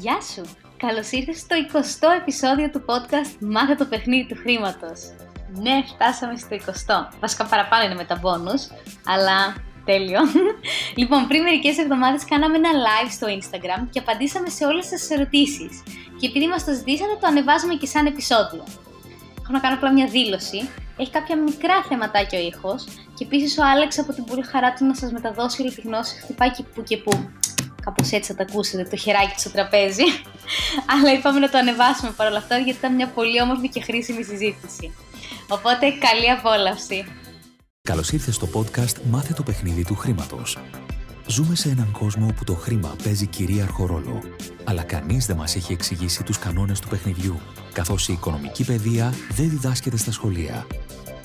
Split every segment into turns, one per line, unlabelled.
Γεια σου! Καλώς ήρθες στο 20ο επεισόδιο του podcast Μάθε το παιχνίδι του χρήματος. Ναι, φτάσαμε στο 20ο. Βασικά παραπάνω είναι με τα bonus, αλλά τέλειο. λοιπόν, πριν μερικές εβδομάδες κάναμε ένα live στο Instagram και απαντήσαμε σε όλες τις ερωτήσεις. Και επειδή μας το ζητήσατε, το ανεβάζουμε και σαν επεισόδιο. Έχω να κάνω απλά μια δήλωση. Έχει κάποια μικρά θεματάκια ο ήχος και επίσης ο Άλεξ από την πολύ χαρά του να σας μεταδώσει όλη τη γνώση χτυπάει και που και που. Κάπως έτσι θα τα ακούσετε, το χεράκι στο τραπέζι. Αλλά είπαμε να το ανεβάσουμε παρόλα αυτά γιατί ήταν μια πολύ όμορφη και χρήσιμη συζήτηση. Οπότε καλή απόλαυση.
Καλώς ήρθες στο podcast Μάθε το παιχνίδι του χρήματος. Ζούμε σε έναν κόσμο όπου το χρήμα παίζει κυρίαρχο ρόλο. Αλλά κανείς δεν μας έχει εξηγήσει τους κανόνες του παιχνιδιού, καθώς η οικονομική παιδεία δεν διδάσκεται στα σχολεία.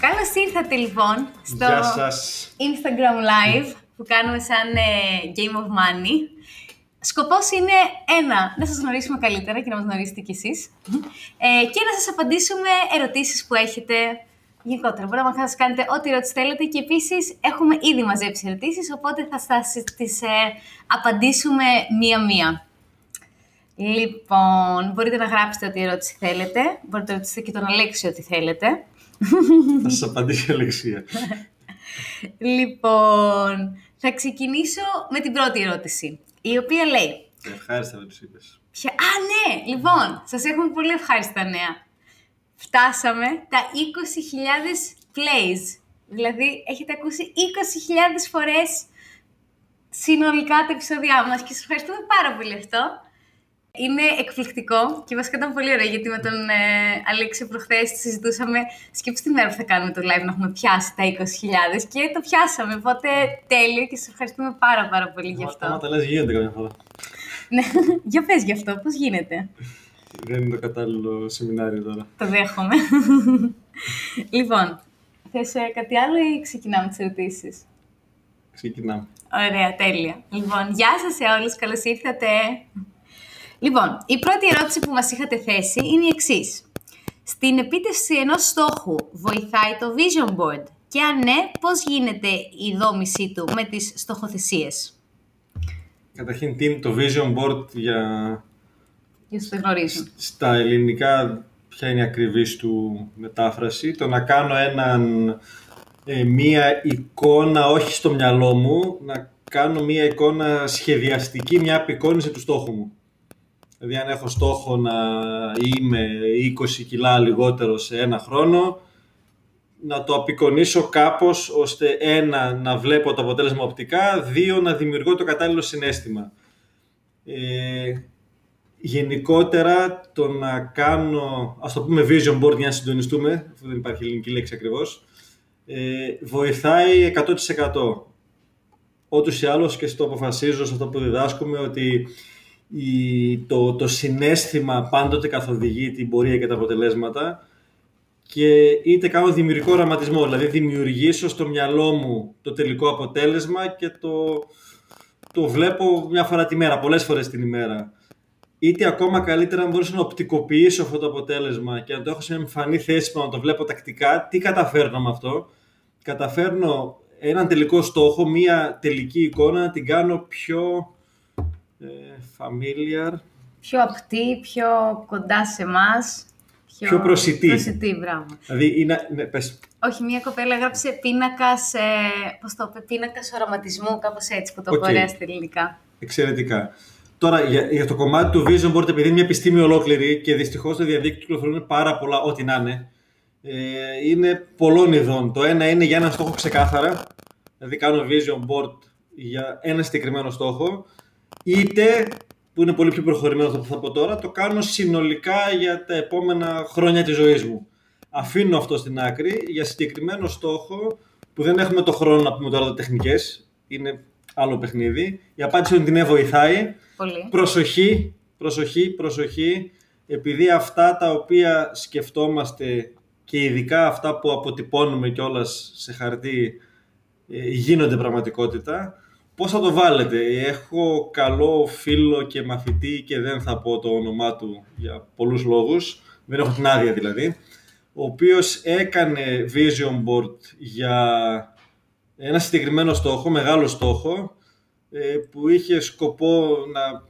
Καλώς ήρθατε λοιπόν στο
Γεια σας.
Instagram Live που κάνουμε σαν ε, Game of Money. Σκοπός είναι ένα, να σας γνωρίσουμε καλύτερα και να μας γνωρίσετε κι εσείς ε, και να σας απαντήσουμε ερωτήσεις που έχετε γενικότερα. Μπορείτε να μας κάνετε ό,τι ερώτηση θέλετε και επίσης έχουμε ήδη μαζέψει ερωτήσεις, οπότε θα σας τις ε, απαντήσουμε μία-μία. Λοιπόν, μπορείτε να γράψετε ό,τι ερώτηση θέλετε. Μπορείτε να ρωτήσετε και τον Αλέξη ό,τι θέλετε.
Θα σας απαντήσει η Αλεξία.
Λοιπόν, θα ξεκινήσω με την πρώτη ερώτηση, η οποία λέει...
Ευχάριστα που τους είπες.
Ποια... Α, ναι! Λοιπόν, σας έχουμε πολύ ευχάριστα νέα. Φτάσαμε τα 20.000 plays. Δηλαδή, έχετε ακούσει 20.000 φορές συνολικά τα επεισόδια μας και σας ευχαριστούμε πάρα πολύ αυτό. Είναι εκπληκτικό και βασικά ήταν πολύ ωραίο γιατί με τον ε, Αλέξη προχθές συζητούσαμε. Σκέψτε τη μέρα που θα κάνουμε το live να έχουμε πιάσει τα 20.000 και το πιάσαμε. Οπότε τέλειο και σας ευχαριστούμε πάρα πάρα πολύ γι' αυτό.
Άμα τα λες γίνεται καμιά φορά.
Ναι, για πες γι' αυτό, πώς γίνεται;
Δεν είναι το κατάλληλο σεμινάριο τώρα.
Το δέχομαι. λοιπόν, θες ε, κάτι άλλο ή ξεκινάμε τις ερωτήσεις;
Ξεκινάμε.
Ωραία, τέλεια. Λοιπόν, γεια σας σε όλους, καλώς ήρθατε. Λοιπόν, η πρώτη ερώτηση που μας είχατε θέσει είναι η εξής. Στην επίτευξη ενός στόχου βοηθάει το Vision Board; Και αν ναι, πώς γίνεται η δόμησή του με τις στοχοθεσίες;
Καταρχήν, τι είναι το Vision Board για
Για όσους δεν γνωρίζουν.
στα ελληνικά, ποια είναι η ακριβής του μετάφραση; Το να κάνω έναν, ε, μία εικόνα, όχι στο μυαλό μου, να κάνω μία εικόνα σχεδιαστική, μια απεικόνιση του στόχου μου. Δηλαδή, αν έχω στόχο να είμαι 20 κιλά λιγότερο σε ένα χρόνο, να το απεικονίσω κάπως ώστε ένα να βλέπω το αποτέλεσμα οπτικά, δύο να δημιουργώ το κατάλληλο συνέστημα. Ε, γενικότερα το να κάνω, ας το πούμε vision board για να συντονιστούμε, αφού δεν υπάρχει ελληνική λέξη ακριβώς, ε, βοηθάει 100%. Ότως ή άλλως και στο αποφασίζω, σε αυτό που διδάσκουμε, ότι η, το, το συνέστημα πάντοτε καθοδηγεί την πορεία και τα αποτελέσματα και είτε κάνω δημιουργικό οραματισμό, δηλαδή δημιουργήσω στο μυαλό μου το τελικό αποτέλεσμα και το, το βλέπω μια φορά τη μέρα, πολλές φορές την ημέρα. Είτε ακόμα καλύτερα αν μπορούσα να οπτικοποιήσω αυτό το αποτέλεσμα και να το έχω σε μια εμφανή θέση που να το βλέπω τακτικά, τι καταφέρνω με αυτό; Καταφέρνω έναν τελικό στόχο, μια τελική εικόνα να την κάνω πιο ε, familiar,
Πιο απτή, πιο κοντά σε εμάς.
Πιο προσιτή.
Προσιτή, μπράβο.
δηλαδή είναι, ναι, πες,
Όχι, μια κοπέλα έγραψε πίνακα, ε, πώς το είπε, πίνακα οραματισμού, κάπως έτσι που το
Οκ.
έχω ωραία στα ελληνικά.
Εξαιρετικά. Τώρα, για, για το κομμάτι του Vision Board, επειδή είναι μια επιστήμη ολόκληρη και δυστυχώς στο διαδίκτυο κυκλοφορούν πάρα πολλά, ό,τι να είναι, ε, είναι πολλών ειδών. Το ένα είναι για ένα στόχο ξεκάθαρα, δηλαδή κάνω Vision Board για ένα συγκεκριμένο στόχο, είτε που είναι πολύ πιο προχωρημένο αυτό που θα πω τώρα, το κάνω συνολικά για τα επόμενα χρόνια της ζωής μου. Αφήνω αυτό στην άκρη για συγκεκριμένο στόχο που δεν έχουμε το χρόνο να πούμε τώρα τα τεχνικές, είναι άλλο παιχνίδι. Η απάντηση είναι ότι ναι βοηθάει.
Πολύ.
Προσοχή, προσοχή, προσοχή. επειδή αυτά τα οποία σκεφτόμαστε και ειδικά αυτά που αποτυπώνουμε κιόλας σε χαρτί ε, γίνονται πραγματικότητα, πώς θα το βάλετε; Έχω καλό φίλο και μαθητή και δεν θα πω το όνομά του για πολλούς λόγους, δεν έχω την άδεια δηλαδή, ο οποίος έκανε vision board για ένα συγκεκριμένο στόχο, μεγάλο στόχο, ε, που είχε σκοπό να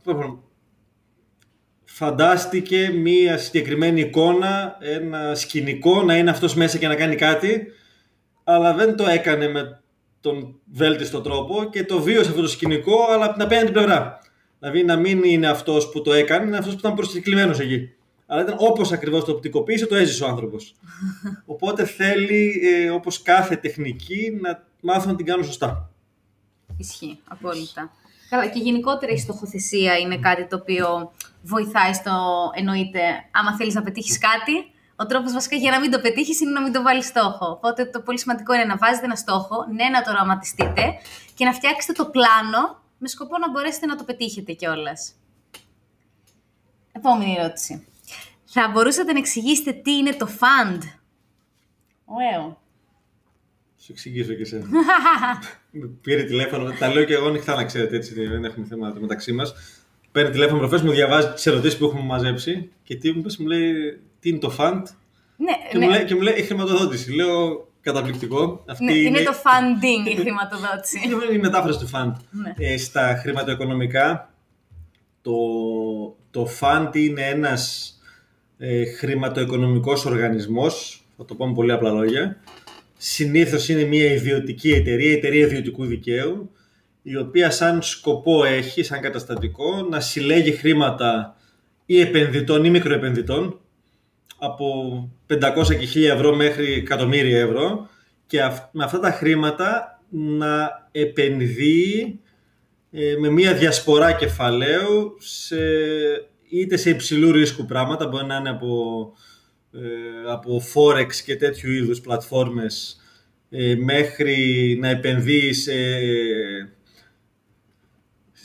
φαντάστηκε μία συγκεκριμένη εικόνα, ένα σκηνικό, να είναι αυτός μέσα και να κάνει κάτι, αλλά δεν το έκανε με τον βέλτιστο τρόπο και το βίωσε αυτό το σκηνικό, αλλά από την απέναντι πλευρά. Δηλαδή να μην είναι αυτός που το έκανε, είναι αυτός που ήταν προσκεκλημένος εκεί. Αλλά ήταν όπως ακριβώς το οπτικοποίησε, το έζησε ο άνθρωπος. Οπότε θέλει, ε, όπως κάθε τεχνική, να μάθουν να την κάνουν σωστά.
Ισχύει, απόλυτα. Καλά, και γενικότερα η στοχοθεσία είναι κάτι το οποίο βοηθάει στο εννοείται άμα θέλεις να πετύχεις κάτι, ο τρόπος βασικά για να μην το πετύχεις είναι να μην το βάλεις στόχο. Οπότε το πολύ σημαντικό είναι να βάζετε ένα στόχο, ναι, να το οραματιστείτε και να φτιάξετε το πλάνο με σκοπό να μπορέσετε να το πετύχετε κιόλας. Επόμενη ερώτηση. Θα μπορούσατε να εξηγήσετε τι είναι το fund. Ωραίο.
Σου εξηγήσω και εσένα. Πήρε τηλέφωνο, τα λέω και εγώ ανοιχτά να ξέρετε, έτσι δεν έχουμε θέματα μεταξύ μας. Παίρνει τηλέφωνο προφέ, μου διαβάζει τις ερωτήσεις που έχουμε μαζέψει και τι μου πει, μου λέει τι είναι το fund.
Ναι,
και,
ναι.
Μου λέει, και μου λέει η χρηματοδότηση. Λέω καταπληκτικό.
Αυτή ναι, είναι... είναι το funding η χρηματοδότηση.
είναι η μετάφραση του fund.
Ναι.
Ε, στα χρηματοοικονομικά, το, το fund είναι ένας ε, χρηματοοικονομικός οργανισμός, θα το πω με πολύ απλά λόγια, συνήθως είναι μια ιδιωτική εταιρεία, εταιρεία ιδιωτικού δικαίου, η οποία σαν σκοπό έχει, σαν καταστατικό, να συλλέγει χρήματα ή επενδυτών ή μικροεπενδυτών από 500 και 1000 ευρώ μέχρι εκατομμύρια ευρώ και με αυτά τα χρήματα να επενδύει ε, με μια διασπορά κεφαλαίου σε, είτε σε υψηλού ρίσκου πράγματα, μπορεί να είναι από, ε, από Forex και τέτοιου είδους πλατφόρμες ε, μέχρι να επενδύει σε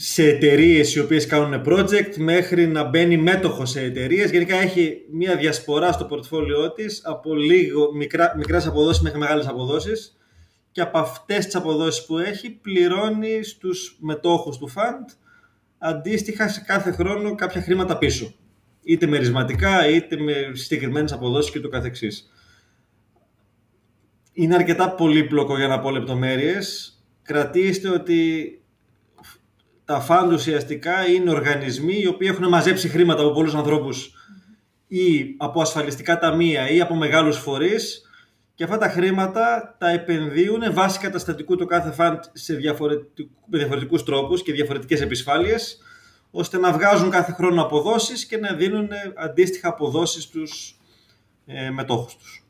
σε εταιρείες οι οποίες κάνουν project μέχρι να μπαίνει μέτοχος σε εταιρείες. Γενικά έχει μια διασπορά στο πορτφόλιό της από λίγο, μικρά, μικρές αποδόσεις μέχρι μεγάλες αποδόσεις και από αυτές τις αποδόσεις που έχει πληρώνει στους μετόχους του fund αντίστοιχα σε κάθε χρόνο κάποια χρήματα πίσω. Είτε μερισματικά είτε με συγκεκριμένες αποδόσεις και το καθεξής. Είναι αρκετά πολύπλοκο για να πω λεπτομέρειες. Κρατήστε ότι τα φαντ ουσιαστικά είναι οργανισμοί οι οποίοι έχουν μαζέψει χρήματα από πολλούς ανθρώπους ή από ασφαλιστικά ταμεία ή από μεγάλους φορείς και αυτά τα χρήματα τα επενδύουν βάσει καταστατικού το κάθε φαντ σε διαφορετικού, με διαφορετικούς τρόπους και διαφορετικές επισφάλειες ώστε να βγάζουν κάθε χρόνο αποδόσεις και να δίνουν αντίστοιχα αποδόσεις στους ε, μετόχους τους.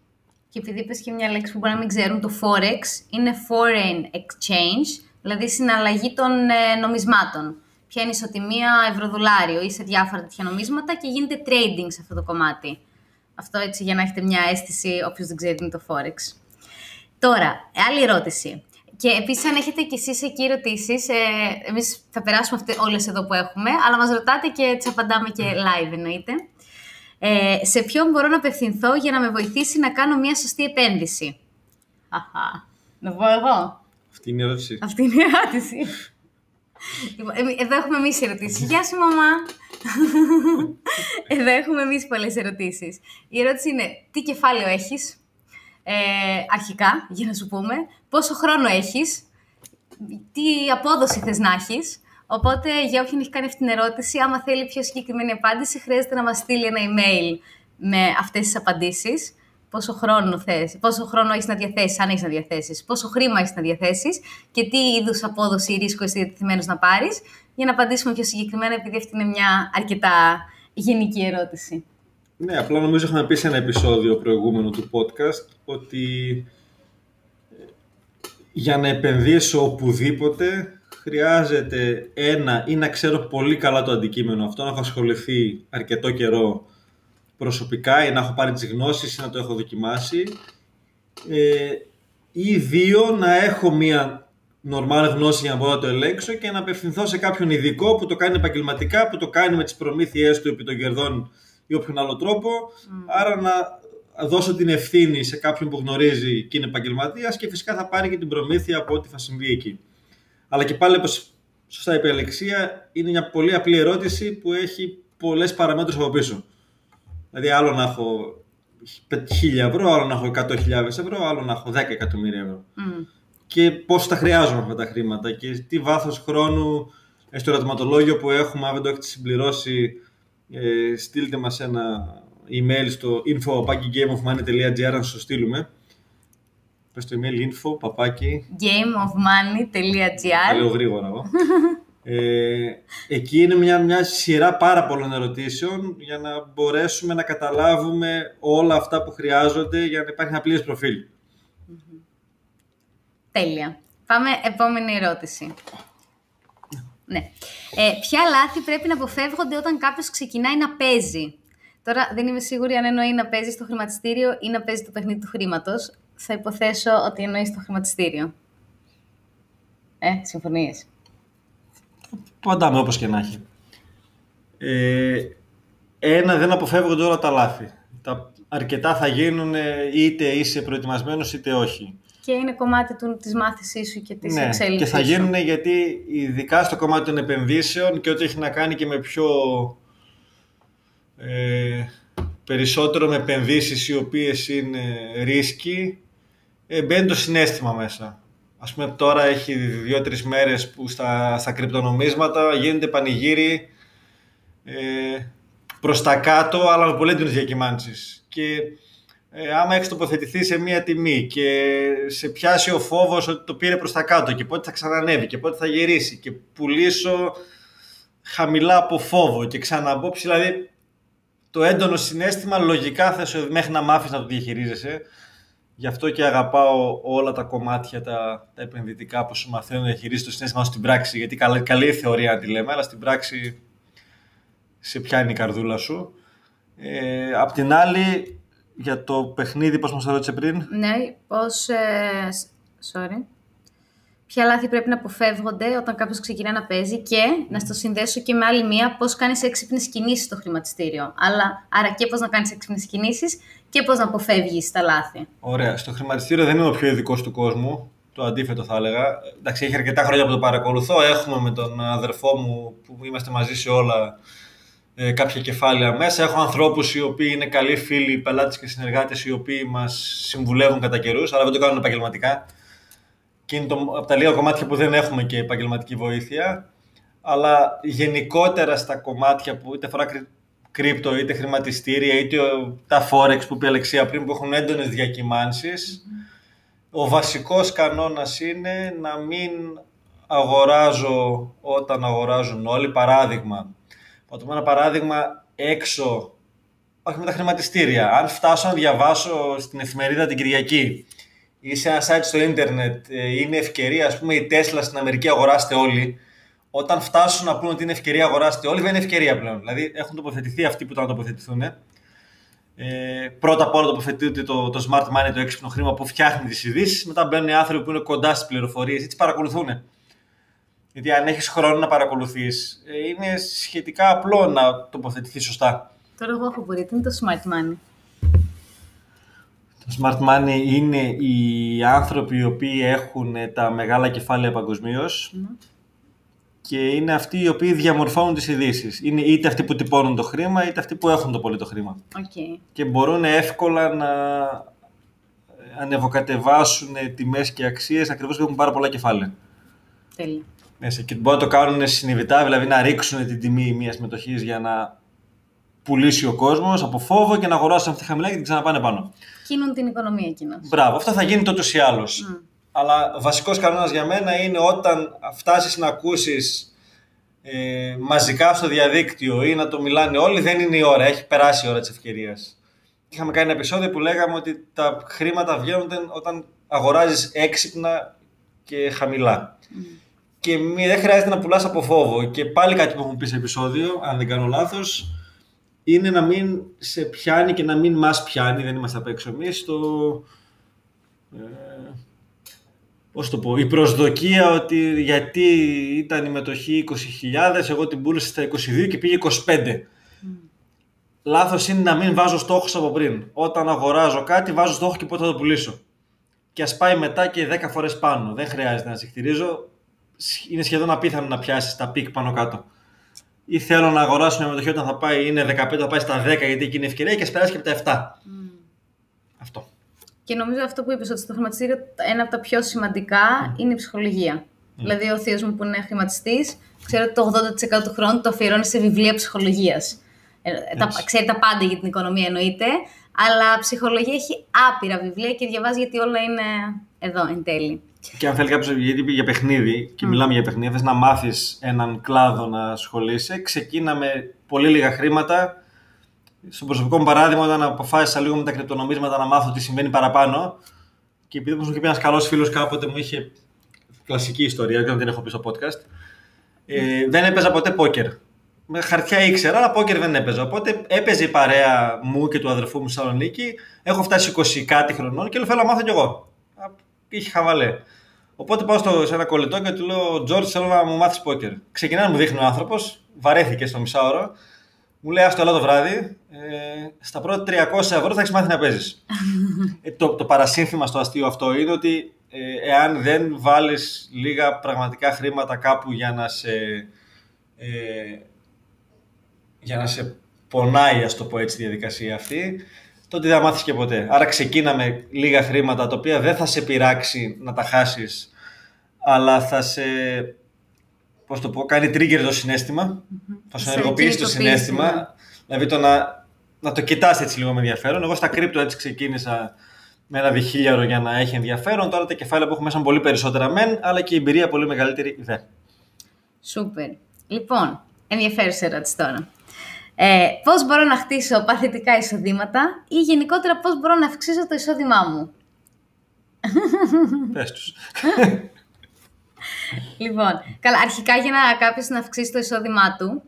Και επειδή είπες και μια λέξη που μπορεί να μην ξέρουν, το Forex είναι Foreign Exchange, δηλαδή συναλλαγή των ε, νομισμάτων. Ποια είναι η ισοτιμία ευρωδολάριο ή σε διάφορα τέτοια νομίσματα και γίνεται trading σε αυτό το κομμάτι. Αυτό έτσι για να έχετε μια αίσθηση, όποιος δεν ξέρει τι είναι το Forex. Τώρα, άλλη ερώτηση. Και επίσης, αν έχετε κι εσείς εκεί ερωτήσεις, ε, εμείς θα περάσουμε όλες εδώ που έχουμε, αλλά μας ρωτάτε και τις απαντάμε και live εννοείται. Ε, σε ποιον μπορώ να απευθυνθώ για να με βοηθήσει να κάνω μια σωστή επένδυση; Αχα. Να πω εγώ;
Αυτή είναι η ερώτηση.
Αυτή είναι η ερώτηση. Λοιπόν, εδώ έχουμε εμείς ερωτήσεις. Γεια σου, μαμά. Εδώ έχουμε εμείς πολλές ερωτήσεις. Η ερώτηση είναι τι κεφάλαιο έχεις, ε, αρχικά, για να σου πούμε, πόσο χρόνο έχεις, τι απόδοση θες να έχεις; Οπότε, για όποιον έχει κάνει αυτή την ερώτηση, άμα θέλει πιο συγκεκριμένη απάντηση, χρειάζεται να μας στείλει ένα email με αυτές τις απαντήσεις πόσο χρόνο θες, πόσο χρόνο έχεις να διαθέσεις, αν έχεις να διαθέσεις, πόσο χρήμα έχεις να διαθέσεις και τι είδους απόδοση ή ρίσκο είσαι διατεθειμένος να πάρεις, για να απαντήσουμε πιο συγκεκριμένα, επειδή αυτή είναι μια αρκετά γενική ερώτηση.
Ναι, απλά νομίζω είχαμε πει σε ένα επεισόδιο προηγούμενο του podcast ότι ε, για να επενδύσω οπουδήποτε χρειάζεται ένα ή να ξέρω πολύ καλά το αντικείμενο αυτό, να έχω ασχοληθεί αρκετό καιρό προσωπικά ή να έχω πάρει τις γνώσεις ή να το έχω δοκιμάσει ε, ή δύο να έχω μία νορμάλ γνώση για να μπορώ να το ελέγξω και να απευθυνθώ σε κάποιον ειδικό που το κάνει επαγγελματικά, που το κάνει με τις προμήθειές του επί των κερδών ή όποιον άλλο τρόπο. Άρα να δώσω την ευθύνη σε κάποιον που γνωρίζει και είναι επαγγελματίας και φυσικά θα πάρει και την προμήθεια από ό,τι θα συμβεί εκεί. Αλλά και πάλι, όπως σωστά είπε η Αλεξία, είναι μια πολύ απλή ερώτηση που έχει πολλές παραμέτρους από πίσω. Δηλαδή, άλλο να έχω 1000 ευρώ, άλλο να έχω 100.000 ευρώ, άλλο να έχω 10 εκατομμύρια ευρώ.
Μμ.
Και πώς τα χρειάζομαι αυτά τα χρήματα και τι βάθος χρόνου ε, στο ερωτηματολόγιο που έχουμε, αν δεν το έχετε συμπληρώσει, ε, στείλτε μας ένα email στο info.gameofmoney.gr να σας το στείλουμε. Πες το email info, παπάκι,
gameofmoney.gr
λίγο γρήγορα εγώ. Ε, εκεί είναι μια, μια σειρά πάρα πολλών ερωτήσεων για να μπορέσουμε να καταλάβουμε όλα αυτά που χρειάζονται για να υπάρχει ένα πλήρες προφίλ.
Τέλεια. Πάμε επόμενη ερώτηση. Ναι. Ε, ποια λάθη πρέπει να αποφεύγονται όταν κάποιος ξεκινάει να παίζει; Τώρα δεν είμαι σίγουρη αν εννοεί να παίζει στο χρηματιστήριο ή να παίζει το παιχνίδι του χρήματος. Θα υποθέσω ότι εννοεί στο χρηματιστήριο. Ε, συμφωνίες.
Παντάμε όπως και να έχει. Ε, ένα, δεν αποφεύγονται όλα τα λάθη. Τα, αρκετά θα γίνουν είτε είσαι προετοιμασμένος είτε όχι.
Και είναι κομμάτι του, της μάθησής σου και της
Ναι,
εξέλιξης
και θα
σου.
γίνουν γιατί ειδικά στο κομμάτι των επενδύσεων και ό,τι έχει να κάνει και με πιο ε, περισσότερο με επενδύσεις οι οποίες είναι ρίσκοι ε, μπαίνει το συνέστημα μέσα. Ας πούμε τώρα έχει δύο-τρεις μέρες που στα, στα κρυπτονομίσματα γίνεται πανηγύρι ε, προς τα κάτω αλλά με πολύ έντονες διακυμάνσεις. Και ε, άμα έχεις τοποθετηθεί σε μία τιμή και σε πιάσει ο φόβος ότι το πήρε προς τα κάτω και πότε θα ξανανεύει και πότε θα γυρίσει και πουλήσω χαμηλά από φόβο και ξαναμπώ ψηλά, δηλαδή το έντονο συνέστημα λογικά θα σου μέχρι να μάθεις να το διαχειρίζεσαι. Γι' αυτό και αγαπάω όλα τα κομμάτια τα, τα επενδυτικά που σου μαθαίνουν να διαχειρίζεις το συνέστημα στην πράξη. Γιατί καλή, καλή η θεωρία να τη λέμε, αλλά στην πράξη σε πιάνει η καρδούλα σου. Ε, απ' την άλλη, για το παιχνίδι, πώς μας το ρώτησε πριν,
Ναι, πώς... ε, σ- sorry. Ποια λάθη πρέπει να αποφεύγονται όταν κάποιος ξεκινά να παίζει και να στο συνδέσω και με άλλη μία πώς κάνεις έξυπνες κινήσεις στο χρηματιστήριο. Αλλά, άρα και πώς να κάνεις έξυπνες κινήσεις και πώς να αποφεύγεις τα λάθη.
Ωραία. Στο χρηματιστήριο δεν είμαι ο πιο ειδικός του κόσμου. Το αντίθετο θα έλεγα. Εντάξει, έχει αρκετά χρόνια που το παρακολουθώ. Έχουμε με τον αδερφό μου που είμαστε μαζί σε όλα ε, κάποια κεφάλαια μέσα. Έχω ανθρώπους οι οποίοι είναι καλοί φίλοι, πελάτες και συνεργάτες οι οποίοι μας συμβουλεύουν κατά καιρούς, αλλά δεν το κάνουν επαγγελματικά. Και είναι το, από τα λίγα κομμάτια που δεν έχουμε και επαγγελματική βοήθεια. Αλλά γενικότερα στα κομμάτια που είτε αφορά κρυ- κρύπτο, είτε χρηματιστήρια, είτε ο- τα forex που είπε η Αλεξία πριν, που έχουν έντονες διακυμάνσεις, ο βασικός κανόνας είναι να μην αγοράζω όταν αγοράζουν όλοι. Παράδειγμα, θα το πω ένα παράδειγμα έξω, όχι με τα χρηματιστήρια. Αν φτάσω να διαβάσω στην εφημερίδα την Κυριακή ή σε ένα site στο ίντερνετ, ε, είναι ευκαιρία, ας πούμε, η Tesla στην Αμερική αγοράστε όλοι. Όταν φτάσουν να πούνε ότι είναι ευκαιρία αγοράστε όλοι, δεν είναι ευκαιρία πλέον. Δηλαδή έχουν τοποθετηθεί αυτοί που ήταν να τοποθετηθούν. Ε, πρώτα απ' όλα τοποθετείται το, το smart money, το έξυπνο χρήμα που φτιάχνει τις ειδήσεις. Μετά μπαίνουν οι άνθρωποι που είναι κοντά στις πληροφορίες ή τι παρακολουθούν. Γιατί αν έχεις χρόνο να παρακολουθείς, είναι σχετικά απλό να τοποθετηθεί σωστά.
Τώρα εγώ έχω απορία, τι είναι το smart money.
Το smart money είναι οι άνθρωποι οι οποίοι έχουν τα μεγάλα κεφάλαια παγκοσμίως και είναι αυτοί οι οποίοι διαμορφώνουν τις ειδήσεις. Είναι είτε αυτοί που τυπώνουν το χρήμα είτε αυτοί που έχουν το πολύ το χρήμα.
Οκ.
Και μπορούν εύκολα να ανεβοκατεβάσουν τιμές και αξίες ακριβώς που έχουν πάρα πολλά κεφάλαια.
Τέλεια.
Μέσα. Και μπορούν να το κάνουν συνειδητά, δηλαδή να ρίξουν την τιμή μιας μετοχής για να πουλήσει ο κόσμος από φόβο και να αγοράσουν αυτή χαμηλά και την ξαναπάνε πάνω.
Κίνουν την οικονομία εκείνο.
Μπράβο, αυτό θα γίνει τότε ή άλλως.
Μμ.
Αλλά βασικός κανόνας για μένα είναι όταν φτάσεις να ακούσεις ε, μαζικά στο διαδίκτυο ή να το μιλάνε όλοι, δεν είναι η ώρα, έχει περάσει η ώρα της ευκαιρίας. Είχαμε κάνει ένα επεισόδιο που λέγαμε ότι τα χρήματα βγαίνουν όταν αγοράζεις έξυπνα και χαμηλά. Και μη, δεν χρειάζεται να πουλάς από φόβο. Και πάλι κάτι που έχουμε πει σε επεισόδιο, αν δεν κάνω λάθος, είναι να μην σε πιάνει και να μην μας πιάνει, δεν είμαστε απ' έξω εμείς, το, ε, πώς το πω, η προσδοκία ότι γιατί ήταν η μετοχή 20.000, εγώ την πούλησα στα 22 και πήγε 25. λάθος είναι να μην βάζω στόχους από πριν. Όταν αγοράζω κάτι, βάζω στόχο και πότε θα το πουλήσω. Και ας πάει μετά και 10 φορές πάνω. Δεν χρειάζεται να σιχτιρίζω. Είναι σχεδόν απίθανο να πιάσεις τα peak πάνω κάτω. Ή θέλω να αγοράσω μια μετοχή όταν θα πάει, είναι 15, θα πάει στα 10 γιατί εκεί είναι ευκαιρία και ας περάσει και από τα 7. Αυτό.
Και νομίζω αυτό που είπες ότι στο χρηματιστήριο ένα από τα πιο σημαντικά είναι η ψυχολογία. Δηλαδή, ο θείος μου που είναι χρηματιστής, ξέρω ότι το 80% του χρόνου το αφιερώνει σε βιβλία ψυχολογίας. Ε, τα, ξέρει τα πάντα για την οικονομία εννοείται, αλλά ψυχολογία έχει άπειρα βιβλία και διαβάζει γιατί όλα είναι εδώ εν τέλει.
Και αν θέλει κάποιος, γιατί για παιχνίδι, και μιλάμε για παιχνίδι, θες να μάθεις έναν κλάδο να ασχολείσαι, ξεκίνα με πολύ λίγα χρήματα. Στο προσωπικό μου παράδειγμα, όταν αποφάσισα λίγο με τα κρυπτονομίσματα να μάθω τι συμβαίνει παραπάνω, και επειδή μου είχε πει ένας καλός φίλος κάποτε, μου είχε κλασική ιστορία, δεν την έχω πει στο podcast. Ε, δεν έπαιζα ποτέ πόκερ με χαρτιά ήξερα, αλλά πόκερ δεν έπαιζα. Οπότε έπαιζε η παρέα μου και του αδερφού μου στη Θεσσαλονίκη. Έχω φτάσει 20 κάτι χρονών και λέω θέλω να μάθω κι εγώ. Είχε χαβαλέ. Οπότε πάω στο, σε ένα κολλητό και του λέω: Τζόρτ, θέλω να μου μάθεις πόκερ. Ξεκινάει να μου δείχνει ο άνθρωπος, βαρέθηκε στο μισάωρο. Μου λέει: Άστο, το βράδυ. Ε, στα πρώτα 300 ευρώ θα έχεις μάθει να παίζεις. ε, το, το παρασύνθημα στο αστείο αυτό είναι ότι ε, εάν δεν βάλεις λίγα πραγματικά χρήματα κάπου για να σε. Ε, για να σε πονάει, ας το πω έτσι, τη διαδικασία αυτή, τότε δεν θα μάθεις και ποτέ. Άρα ξεκίναμε λίγα χρήματα τα οποία δεν θα σε πειράξει να τα χάσεις, αλλά θα σε. Πώς το πω, κάνει trigger το συνέστημα, θα σου ενεργοποιήσει το συνέστημα. Ναι. Δηλαδή το να, να το κοιτάς έτσι λίγο με ενδιαφέρον. Εγώ στα κρύπτο έτσι ξεκίνησα με ένα διχίλιαρο για να έχει ενδιαφέρον. Τώρα τα κεφάλαια που έχω μέσα είναι πολύ περισσότερα μεν, αλλά και η εμπειρία πολύ μεγαλύτερη δε.
Σούπερ. Λοιπόν, ενδιαφέρουσα ερώτηση τώρα. Ε, πώς μπορώ να χτίσω παθητικά εισοδήματα ή γενικότερα πώς μπορώ να αυξήσω το εισόδημά μου;
Πες τους.
λοιπόν, καλά, αρχικά για να κάποιος να αυξήσει το εισόδημά του,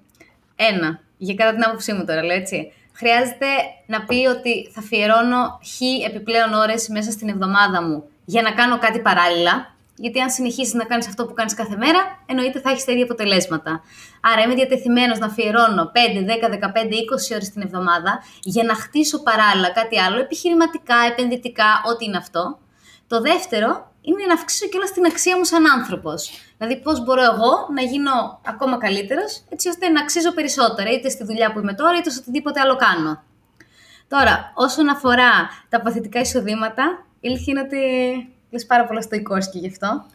ένα, για κατά την άποψή μου τώρα, λέω έτσι, χρειάζεται να πει ότι θα αφιερώνω χ επιπλέον ώρες μέσα στην εβδομάδα μου για να κάνω κάτι παράλληλα, γιατί αν συνεχίσεις να κάνεις αυτό που κάνεις κάθε μέρα, εννοείται θα έχεις τα ίδια αποτελέσματα. Άρα είμαι διατεθειμένος να αφιερώνω 5, 10, 15, 20 ώρες την εβδομάδα για να χτίσω παράλληλα κάτι άλλο, επιχειρηματικά, επενδυτικά, ό,τι είναι αυτό. Το δεύτερο είναι να αυξήσω κιόλας την αξία μου σαν άνθρωπος. Δηλαδή, πώς μπορώ εγώ να γίνω ακόμα καλύτερος, έτσι ώστε να αξίζω περισσότερα, είτε στη δουλειά που είμαι τώρα, είτε σε οτιδήποτε άλλο κάνω. Τώρα, όσον αφορά τα παθητικά εισοδήματα, η αλήθεια είναι ότι Λες πάρα πολλά στο και γι' αυτό.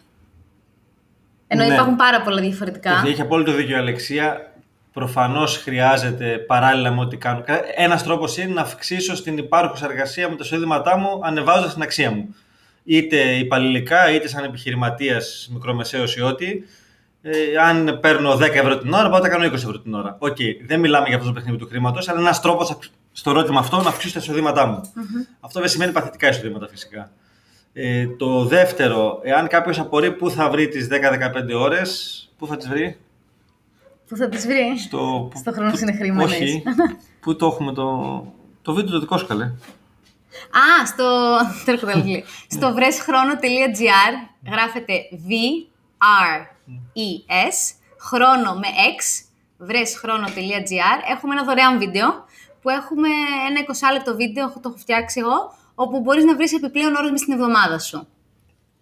Ενώ ναι. υπάρχουν πάρα πολλά διαφορετικά.
Έχει απόλυτο δίκιο η Αλεξία. Προφανώς χρειάζεται παράλληλα με ό,τι κάνω. Ένας τρόπος είναι να αυξήσω στην υπάρχουσα εργασία με τα εισόδηματά μου, ανεβάζοντας την αξία μου. Είτε υπαλληλικά, είτε σαν επιχειρηματίας, μικρομεσαίος ή ό,τι. Ε, αν παίρνω 10 ευρώ την ώρα, πάω να κάνω 20 ευρώ την ώρα. Οκέι, okay, δεν μιλάμε για αυτό το παιχνίδι του χρήματος, αλλά ένας τρόπος στο ερώτημα αυτό να αυξήσω τα εισοδήματά μου. Mm-hmm. Αυτό δεν σημαίνει παθητικά εισοδήματα φυσικά. Ε, το δεύτερο, εάν κάποιος απορεί πού θα βρει τις 10-15 ώρες, πού θα τις βρει;
Πού θα τις βρει;
Στο,
Στο χρόνο είναι χρήμα.
Όχι. πού το έχουμε το. Το βίντεο το δικό σου καλέ.
Α, στο. στο βρεσχρόνο.gr γράφεται V-R-E-S χρόνο με X βρεσχρόνο.gr Έχουμε ένα δωρεάν βίντεο που έχουμε ένα 20 λεπτό βίντεο, το έχω φτιάξει εγώ, όπου μπορείς να βρεις επιπλέον ώρες μες στην εβδομάδα σου.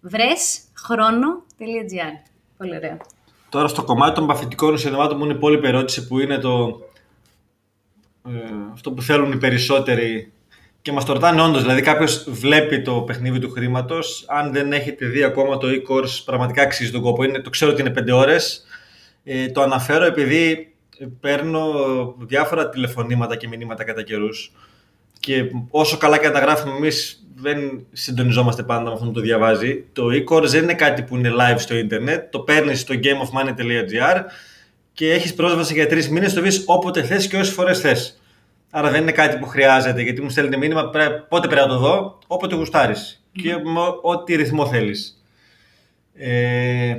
Βρες χρόνο.gr. Πολύ ωραίο.
Τώρα στο κομμάτι των παθητικών εισοδημάτων μου είναι πολύ ερώτηση που είναι το, ε, αυτό που θέλουν οι περισσότεροι και μας το ρωτάνε όντως, δηλαδή κάποιος βλέπει το παιχνίδι του χρήματος, αν δεν έχετε δει ακόμα το e-course πραγματικά αξίζει τον κόπο, είναι, το ξέρω ότι είναι 5 ώρες, ε, το αναφέρω επειδή παίρνω διάφορα τηλεφωνήματα και μηνύματα κατά καιρούς και όσο καλά και να τα γράφουμε εμείς, δεν συντονιζόμαστε πάντα με αυτόν που το διαβάζει. Το e-course δεν είναι κάτι που είναι live στο ίντερνετ. Το παίρνεις στο gameofmoney.gr και έχεις πρόσβαση για τρεις μήνες. Το βρει όποτε θες και όσες φορές θες. Άρα δεν είναι κάτι που χρειάζεται, γιατί μου στέλνει μήνυμα πότε πρέπει να το δω, όποτε γουστάρεις και με ό,τι ρυθμό θέλεις. Ε,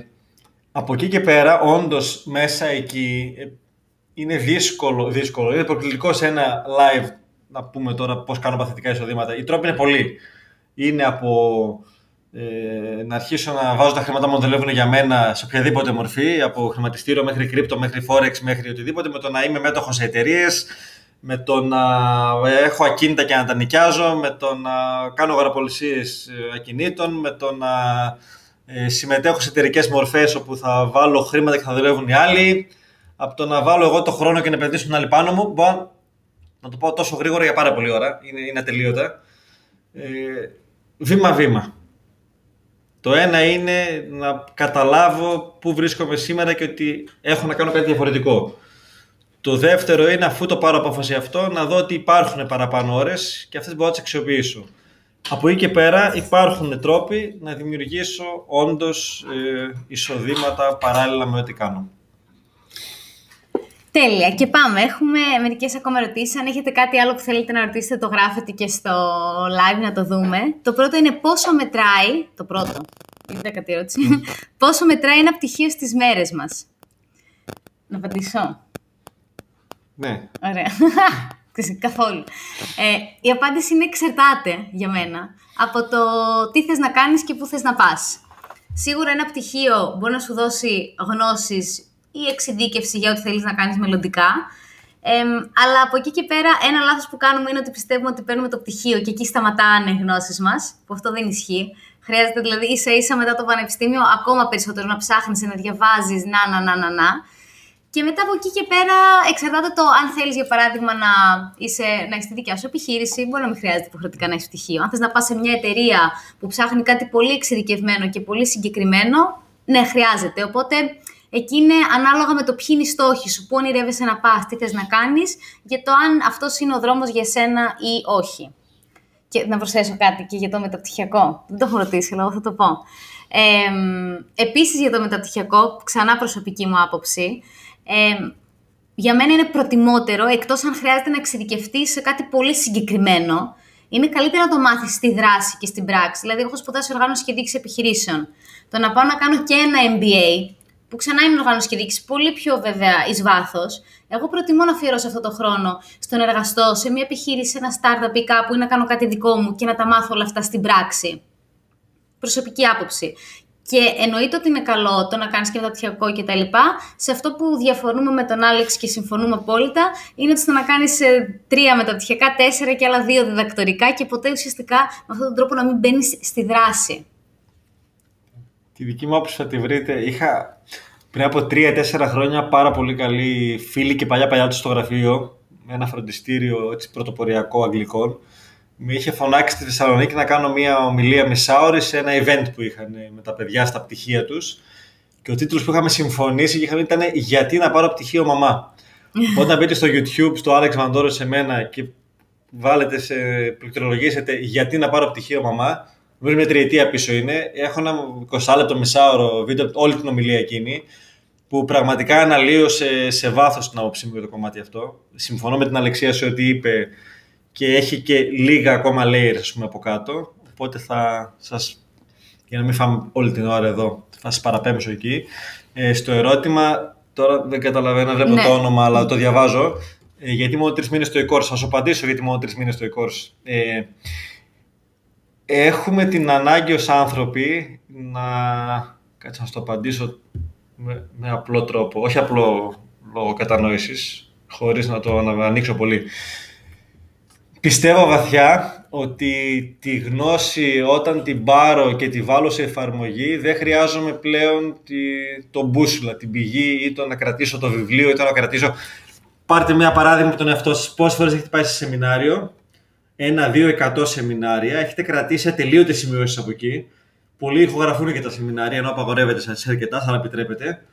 από εκεί και πέρα, όντως μέσα εκεί ε, είναι δύσκολο, δύσκολο. Είναι προκλητικό σε ένα live να πούμε τώρα πώς κάνω παθητικά εισοδήματα. Οι τρόποι είναι πολλοί. Είναι από ε, να αρχίσω να βάζω τα χρήματα μου δουλεύουν για μένα σε οποιαδήποτε μορφή, από χρηματιστήριο μέχρι κρύπτο, μέχρι forex, μέχρι οτιδήποτε, με το να είμαι μέτοχος σε εταιρείες, με το να έχω ακίνητα και να τα νοικιάζω, με το να κάνω αγοραπολισίες ε, ακινήτων, με το να ε, συμμετέχω σε εταιρικές μορφές όπου θα βάλω χρήματα και θα δουλεύουν οι άλλοι, από το να βάλω εγώ το χρόνο και να επενδύσουν άλλοι πάνω μου, μπορώ να το πω τόσο γρήγορα για πάρα πολλή ώρα, είναι, είναι ατελείωτα. Ε, βήμα-βήμα. Το ένα είναι να καταλάβω πού βρίσκομαι σήμερα και ότι έχω να κάνω κάτι διαφορετικό. Το δεύτερο είναι αφού το πάρω απόφαση αυτό να δω ότι υπάρχουν παραπάνω ώρες και αυτές μπορώ να τις αξιοποιήσω. Από εκεί και πέρα υπάρχουν τρόποι να δημιουργήσω όντως ε, εισοδήματα παράλληλα με ό,τι κάνω.
Τέλεια. Και πάμε. Έχουμε μερικές ακόμα ερωτήσεις. Αν έχετε κάτι άλλο που θέλετε να ρωτήσετε, το γράφετε και στο live να το δούμε. Το πρώτο είναι πόσο μετράει. Το πρώτο. Είναι δέκατη ερώτηση. πόσο μετράει ένα πτυχίο στις μέρες μας; Να απαντήσω.
Ναι.
Ωραία. Καθόλου. Ε, η απάντηση είναι εξαρτάται για μένα από το τι θες να κάνεις και πού θες να πας. Σίγουρα ένα πτυχίο μπορεί να σου δώσει γνώσεις ή εξειδίκευση για ό,τι θέλεις να κάνεις μελλοντικά. Ε, αλλά από εκεί και πέρα, ένα λάθος που κάνουμε είναι ότι πιστεύουμε ότι παίρνουμε το πτυχίο και εκεί σταματάνε οι γνώσεις μας, που αυτό δεν ισχύει. Χρειάζεται δηλαδή ίσα ίσα μετά το πανεπιστήμιο ακόμα περισσότερο να ψάχνεις, να διαβάζεις, να, να, να, να, να. Και μετά από εκεί και πέρα εξαρτάται το αν θέλεις, για παράδειγμα, να, είσαι, να έχεις τη δικιά σου επιχείρηση. Μπορεί να μην χρειάζεται υποχρεωτικά να έχεις πτυχίο. Αν θες να πας σε μια εταιρεία που ψάχνει κάτι πολύ εξειδικευμένο και πολύ συγκεκριμένο, ναι, χρειάζεται. Οπότε εκεί είναι ανάλογα με το ποιοι είναι οι στόχοι σου, πού ονειρεύεσαι να πας, τι θες να κάνεις, για το αν αυτός είναι ο δρόμος για σένα ή όχι. Και να προσθέσω κάτι και για το μεταπτυχιακό. Δεν το έχω ρωτήσει, αλλά θα το πω. Ε, επίσης για το μεταπτυχιακό, ξανά προσωπική μου άποψη, για μένα είναι προτιμότερο, εκτός αν χρειάζεται να εξειδικευτεί σε κάτι πολύ συγκεκριμένο, είναι καλύτερα να το μάθεις στη δράση και στην πράξη. Δηλαδή, έχω σπουδάσει οργάνωση και διοίκηση επιχειρήσεων. Το να πάω να κάνω και ένα MBA, που ξανά είναι οργάνωση και διοίκηση, πολύ πιο βέβαια εις βάθος. Εγώ προτιμώ να αφιερώσω αυτό το χρόνο στο να εργαστώ σε μια επιχείρηση, σε ένα startup ή κάπου ή να κάνω κάτι δικό μου και να τα μάθω όλα αυτά στην πράξη. Προσωπική άποψη. Και εννοείται ότι είναι καλό το να κάνεις και μεταπτυχιακό και τα λοιπά. Σε αυτό που διαφορούμε με τον Άλεξ και συμφωνούμε απόλυτα, είναι ότι στο να κάνεις ε, τρία μεταπτυχιακά, τέσσερα και άλλα δύο διδακτορικά και ποτέ ουσιαστικά με αυτόν τον τρόπο να μην μπαίνεις στη δράση.
Τη δική μου άποψη θα τη βρείτε. Είχα πριν από τρία-τέσσερα χρόνια πάρα πολύ καλή φίλη και παλιά παλιά τους στο γραφείο, με ένα φροντιστήριο έτσι, πρωτοποριακό αγγλικών με είχε φωνάξει στη Θεσσαλονίκη να κάνω μια ομιλία μισάωρη σε ένα event που είχαν με τα παιδιά στα πτυχία τους και ο τίτλος που είχαμε συμφωνήσει και είχαμε ήταν «Γιατί να πάρω πτυχίο μαμά». Όταν μπείτε στο YouTube, στο Alex Μαντόρο σε μένα και βάλετε σε πληκτρολογήσετε «Γιατί να πάρω πτυχίο μαμά», Βέβαια μια τριετία πίσω είναι. Έχω ένα 20 λεπτό μισάωρο βίντεο, όλη την ομιλία εκείνη, που πραγματικά αναλύω σε, σε βάθος την άποψή μου για το κομμάτι αυτό. Συμφωνώ με την Αλεξία σε ό,τι είπε και έχει και λίγα ακόμα layers ας πούμε, από κάτω. Οπότε θα σας, για να μην φάμε όλη την ώρα εδώ, θα σας παραπέμψω εκεί. Ε, στο ερώτημα, τώρα δεν καταλαβαίνω, βλέπω ναι. το όνομα, αλλά το διαβάζω. Ε, γιατί μόνο τρεις μήνες στο e-course; Θα σου απαντήσω γιατί μόνο τρεις μήνες στο e-course. Ε, έχουμε την ανάγκη ως άνθρωποι να... Κάτσε να σου το απαντήσω με, με απλό τρόπο. Όχι απλό λόγο κατανόησης, χωρίς να το ανοίξω πολύ. Πιστεύω βαθιά ότι τη γνώση όταν την πάρω και τη βάλω σε εφαρμογή δεν χρειάζομαι πλέον τη, το μπούσουλα, την πηγή ή το να κρατήσω το βιβλίο ή το να κρατήσω... Πάρτε μια παράδειγμα από τον εαυτό σας. Πόσες φορές έχετε πάει σε σεμινάριο, ένα, δύο, εκατό σεμινάρια, έχετε κρατήσει ατελείωτες σημειώσεις από εκεί. Πολλοί ηχογραφούν και τα σεμινάρια, ενώ απαγορεύεται σε αρκετά, αλλά επιτρέπετε.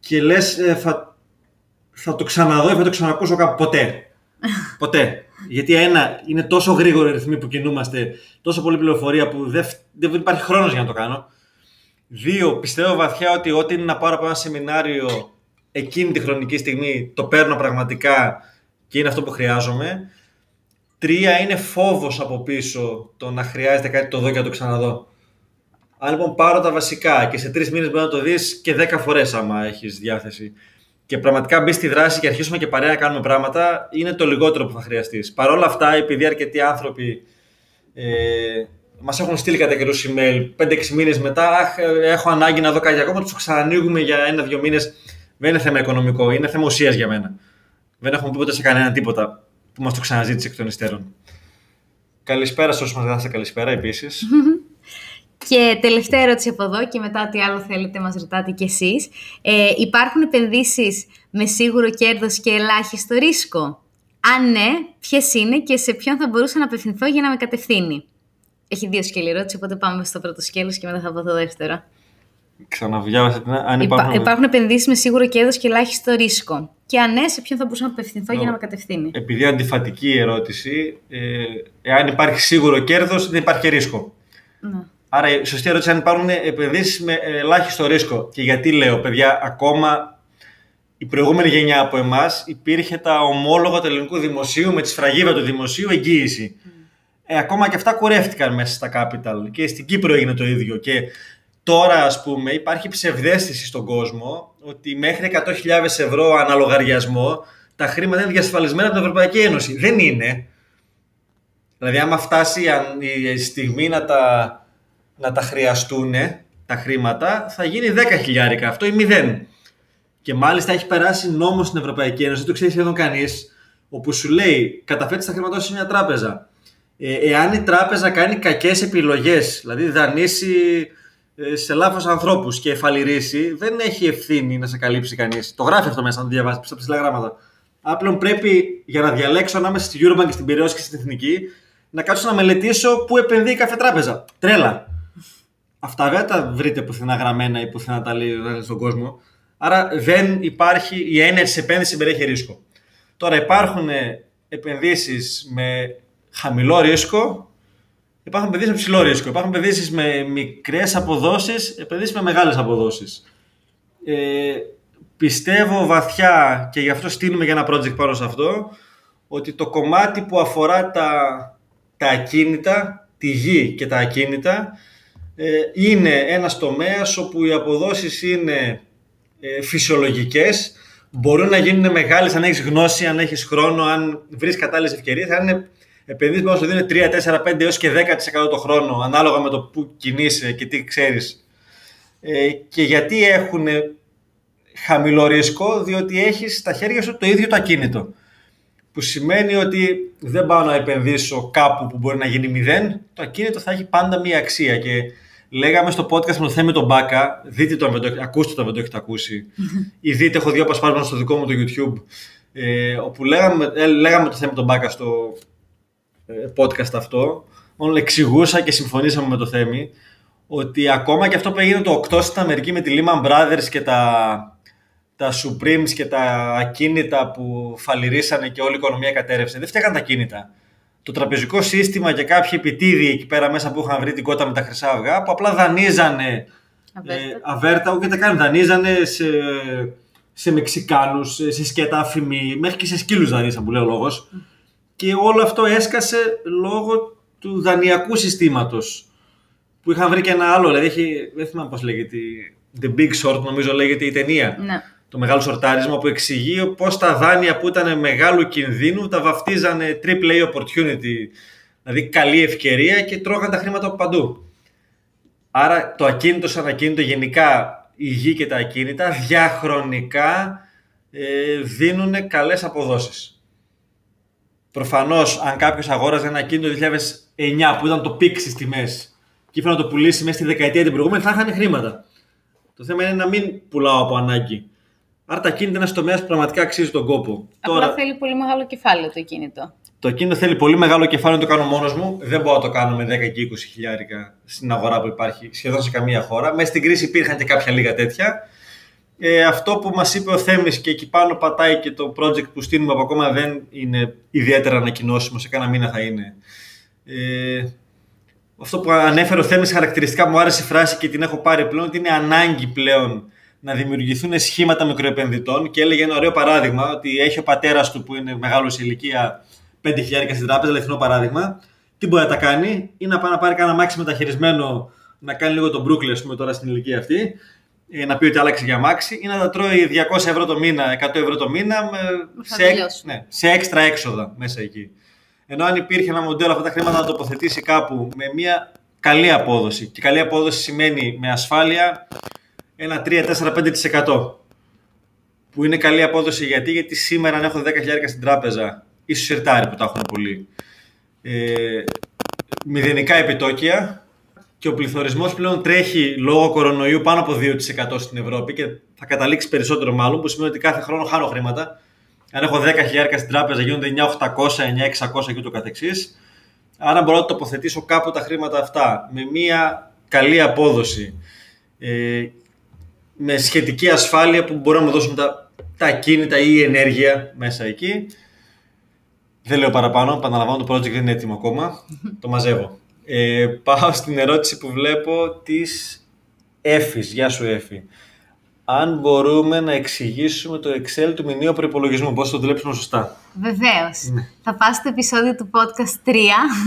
Και λες, ε, θα, θα το ξαναδώ ή θα το ξανακούσω κάπου; Ποτέ. Ποτέ. Γιατί ένα, είναι τόσο γρήγορο οι ρυθμοί που κινούμαστε, τόσο πολλή πληροφορία που δεν, δεν υπάρχει χρόνος για να το κάνω. Δύο, πιστεύω βαθιά ότι ό,τι είναι να πάρω από ένα σεμινάριο εκείνη τη χρονική στιγμή το παίρνω πραγματικά και είναι αυτό που χρειάζομαι. Τρία, είναι φόβος από πίσω το να χρειάζεται κάτι το δω και να το ξαναδώ. Αν λοιπόν πάρω τα βασικά και σε τρεις μήνες μπορεί να το δεις και δέκα φορές άμα έχεις διάθεση και πραγματικά μπει στη δράση και αρχίσουμε και παρέα να κάνουμε πράγματα, είναι το λιγότερο που θα χρειαστείς. Παρ' όλα αυτά, επειδή αρκετοί άνθρωποι ε, μας έχουν στείλει κατά καιρού email 5-6 μήνες μετά, αχ, έχω ανάγκη να δω κάτι ακόμα, τους ξανανοίγουμε για ένα-δύο μήνες. Δεν είναι θέμα οικονομικό, είναι θέμα ουσίας για μένα. Δεν έχουμε πει ποτέ σε κανένα τίποτα. Που μας το ξαναζήτησε εκ των υστέρων. Καλησπέρα σε όσου μας γράψατε καλησπέρα επίσης.
Και τελευταία ερώτηση από εδώ και μετά τι άλλο θέλετε μας ρωτάτε κι εσείς. Ε, υπάρχουν επενδύσεις με σίγουρο κέρδος και ελάχιστο ρίσκο; Αν ναι, ποιες είναι και σε ποιον θα μπορούσα να απευθυνθώ για να με κατευθύνει; Έχει δύο σκέλη ερώτηση, οπότε πάμε στο πρώτο σκέλος και μετά θα πω το δεύτερο.
Ξαναβιάβασα την. Αν υπάρχουν...
Υπά, υπάρχουν επενδύσεις με σίγουρο κέρδο και ελάχιστο ρίσκο. Και αν ναι, σε ποιον θα μπορούσα να απευθυνθώ για να με κατευθύνει;
Επειδή αντιφατική ερώτηση, ε, εάν υπάρχει σίγουρο κέρδος, δεν υπάρχει ρίσκο.
Ναι.
Άρα η σωστή ερώτηση είναι αν υπάρχουν επενδύσεις με ελάχιστο ρίσκο. Και γιατί λέω, παιδιά, ακόμα η προηγούμενη γενιά από εμάς υπήρχε τα ομόλογα του ελληνικού δημοσίου με τη σφραγίδα του δημοσίου εγγύηση. Ε, ακόμα και αυτά κουρεύτηκαν μέσα στα capital και στην Κύπρο έγινε το ίδιο. Και τώρα, ας πούμε, υπάρχει ψευδέστηση στον κόσμο ότι μέχρι 100.000 ευρώ αναλογαριασμό τα χρήματα είναι διασφαλισμένα από την Ευρωπαϊκή Ένωση. Δεν είναι. Δηλαδή, άμα φτάσει η στιγμή να τα να τα χρειαστούν τα χρήματα, θα γίνει 10 χιλιάρικα αυτό ή 0. Και μάλιστα έχει περάσει νόμος στην Ευρωπαϊκή Ένωση, δεν το ξέρει σχεδόν κανείς, όπου σου λέει καταφέτεις τα χρήματά σε μια τράπεζα. Ε, εάν η τράπεζα κάνει κακές επιλογές, δηλαδή δανείσει ε, σε λάθος ανθρώπους και εφαλυρίσει, δεν έχει ευθύνη να σε καλύψει κανείς. Το γράφει αυτό μέσα, να το διαβάσει στα ψηλά γράμματα. Απλά πρέπει για να διαλέξω ανάμεσα στη Eurobank και στην Πυραιώση και στην Εθνική να κάτσω να μελετήσω πού επενδύει κάθε τράπεζα. Τρέλα. Αυτά δεν τα βρείτε πουθενά γραμμένα ή πουθενά τα λέει στον κόσμο. Άρα δεν υπάρχει η έννοια τη επένδυση περιέχει ρίσκο. Τώρα υπάρχουν επενδύσεις με χαμηλό ρίσκο, υπάρχουν επενδύσει με ψηλό ρίσκο. Υπάρχουν επενδύσει με μικρές αποδόσεις, επενδύσει με μεγάλες αποδόσεις. Ε, πιστεύω βαθιά και γι' αυτό στείλουμε για ένα project πάνω σε αυτό ότι το κομμάτι που αφορά τα, τα ακίνητα, τη γη και τα ακίνητα ε, είναι ένας τομέας όπου οι αποδόσεις είναι ε, φυσιολογικές, μπορούν να γίνουν μεγάλες αν έχεις γνώση, αν έχεις χρόνο, αν βρεις κατάλληλες ευκαιρίες, αν είναι επενδύσεις που σου δίνουν 3, 4, 5 έως και 10% το χρόνο, ανάλογα με το που κινείσαι και τι ξέρεις. Ε, και γιατί έχουν χαμηλό ρίσκο, διότι έχεις στα χέρια σου το ίδιο το ακίνητο. Που σημαίνει ότι δεν πάω να επενδύσω κάπου που μπορεί να γίνει μηδέν, το ακίνητο θα έχει πάντα μία αξία και Λέγαμε στο podcast με το θέμα τον Μπάκα, δείτε το, ακούστε το αν δεν το έχετε ακούσει, ή δείτε, έχω δύο απασπάσματα στο δικό μου το YouTube, ε, όπου λέγαμε, ε, λέγαμε το θέμα τον Μπάκα στο ε, podcast αυτό, μόνο εξηγούσα και συμφωνήσαμε με το Θέμη, ότι ακόμα και αυτό που έγινε το 8 στην Αμερική με τη Lehman Brothers και τα, τα Supremes και τα ακίνητα που φαλυρίσανε και όλη η οικονομία κατέρευσε, δεν φτιάχναν τα ακίνητα. Το τραπεζικό σύστημα και κάποιοι επιτίδιοι εκεί πέρα μέσα που είχαν βρει την κότα με τα χρυσά αυγά που απλά δανείζανε αβέρτα, ε, αβέρτα. ούτε καν δανείζανε σε, σε Μεξικάνους, σε σκέτα αφημί, μέχρι και σε σκύλους δανείσαν που λέει ο λόγος. Και όλο αυτό έσκασε λόγω του δανειακού συστήματος που είχαν βρει και ένα άλλο, δηλαδή έχει, δεν θυμάμαι πώς λέγεται, The Big Short νομίζω λέγεται η ταινία.
Ναι
το μεγάλο σορτάρισμα που εξηγεί πώς τα δάνεια που ήταν μεγάλου κινδύνου τα βαφτίζανε triple A opportunity, δηλαδή καλή ευκαιρία και τρώγαν τα χρήματα από παντού. Άρα το ακίνητο σαν ακίνητο γενικά η γη και τα ακίνητα διαχρονικά ε, δίνουν καλές αποδόσεις. Προφανώς αν κάποιος αγόραζε ένα ακίνητο το 2009 που ήταν το peak στις τιμές και ήθελε να το πουλήσει μέσα στη δεκαετία την προηγούμενη θα είχαν χρήματα. Το θέμα είναι να μην πουλάω από ανάγκη. Άρα τα ακίνητα είναι ένας τομέας που πραγματικά αξίζει τον κόπο.
Απλά Τώρα, θέλει πολύ μεγάλο κεφάλαιο το ακίνητο.
Το ακίνητο θέλει πολύ μεγάλο κεφάλαιο να το κάνω μόνος μου. Δεν μπορώ να το κάνω με 10 και 20 χιλιάρικα στην αγορά που υπάρχει σχεδόν σε καμία χώρα. Μέσα στην κρίση υπήρχαν και κάποια λίγα τέτοια. Ε, αυτό που μας είπε ο Θέμης και εκεί πάνω πατάει και το project που στείλουμε από ακόμα δεν είναι ιδιαίτερα ανακοινώσιμο, σε κάνα μήνα θα είναι. Ε, αυτό που ανέφερε ο Θέμης χαρακτηριστικά μου άρεσε η φράση και την έχω πάρει πλέον ότι είναι ανάγκη πλέον να δημιουργηθούν σχήματα μικροεπενδυτών και έλεγε ένα ωραίο παράδειγμα ότι έχει ο πατέρας του που είναι μεγάλος σε ηλικία 5.000 στην τράπεζα, αληθινό παράδειγμα. Τι μπορεί να τα κάνει, ή να πάει να πάρει κανένα μάξι μεταχειρισμένο, να κάνει λίγο τον Brooklyn, ας πούμε, τώρα στην ηλικία αυτή, ε, να πει ότι άλλαξε για μάξι, ή να τα τρώει 200 ευρώ το μήνα, 100 ευρώ το μήνα, με, σε, ναι, σε έξτρα έξοδα μέσα εκεί. Ενώ αν υπήρχε ένα μοντέλο αυτά τα χρήματα να τοποθετήσει κάπου με μια καλή απόδοση. Και καλή απόδοση σημαίνει με ασφάλεια, ένα 3-4-5%. Που είναι καλή απόδοση γιατί, γιατί σήμερα αν έχω 10.000 στην τράπεζα ή στου σιρτάρι που τα έχουν πολύ. Ε, μηδενικά επιτόκια και ο πληθωρισμός πλέον τρέχει λόγω κορονοϊού πάνω από 2% στην Ευρώπη και θα καταλήξει περισσότερο μάλλον, που σημαίνει ότι κάθε χρόνο χάνω χρήματα. Αν έχω 10.000 στην τράπεζα γίνονται 9.800, 9.600 και ούτω καθεξής. Άρα μπορώ να τοποθετήσω κάπου τα χρήματα αυτά με μια καλή απόδοση, ε, με σχετική ασφάλεια που μπορούμε να μου δώσουν τα, τα κίνητα ή η ενέργεια μέσα εκεί. Δεν λέω παραπάνω, επαναλαμβάνω το project δεν είναι έτοιμο ακόμα, το μαζεύω. Ε, πάω στην ερώτηση που βλέπω της Εφης. Γεια σου Εφη. Αν μπορούμε να εξηγήσουμε το Excel του μηνύου προπολογισμού, πώς το δουλέψουμε σωστά;
Βεβαίως. Ναι. Θα πάω στο επεισόδιο του podcast 3.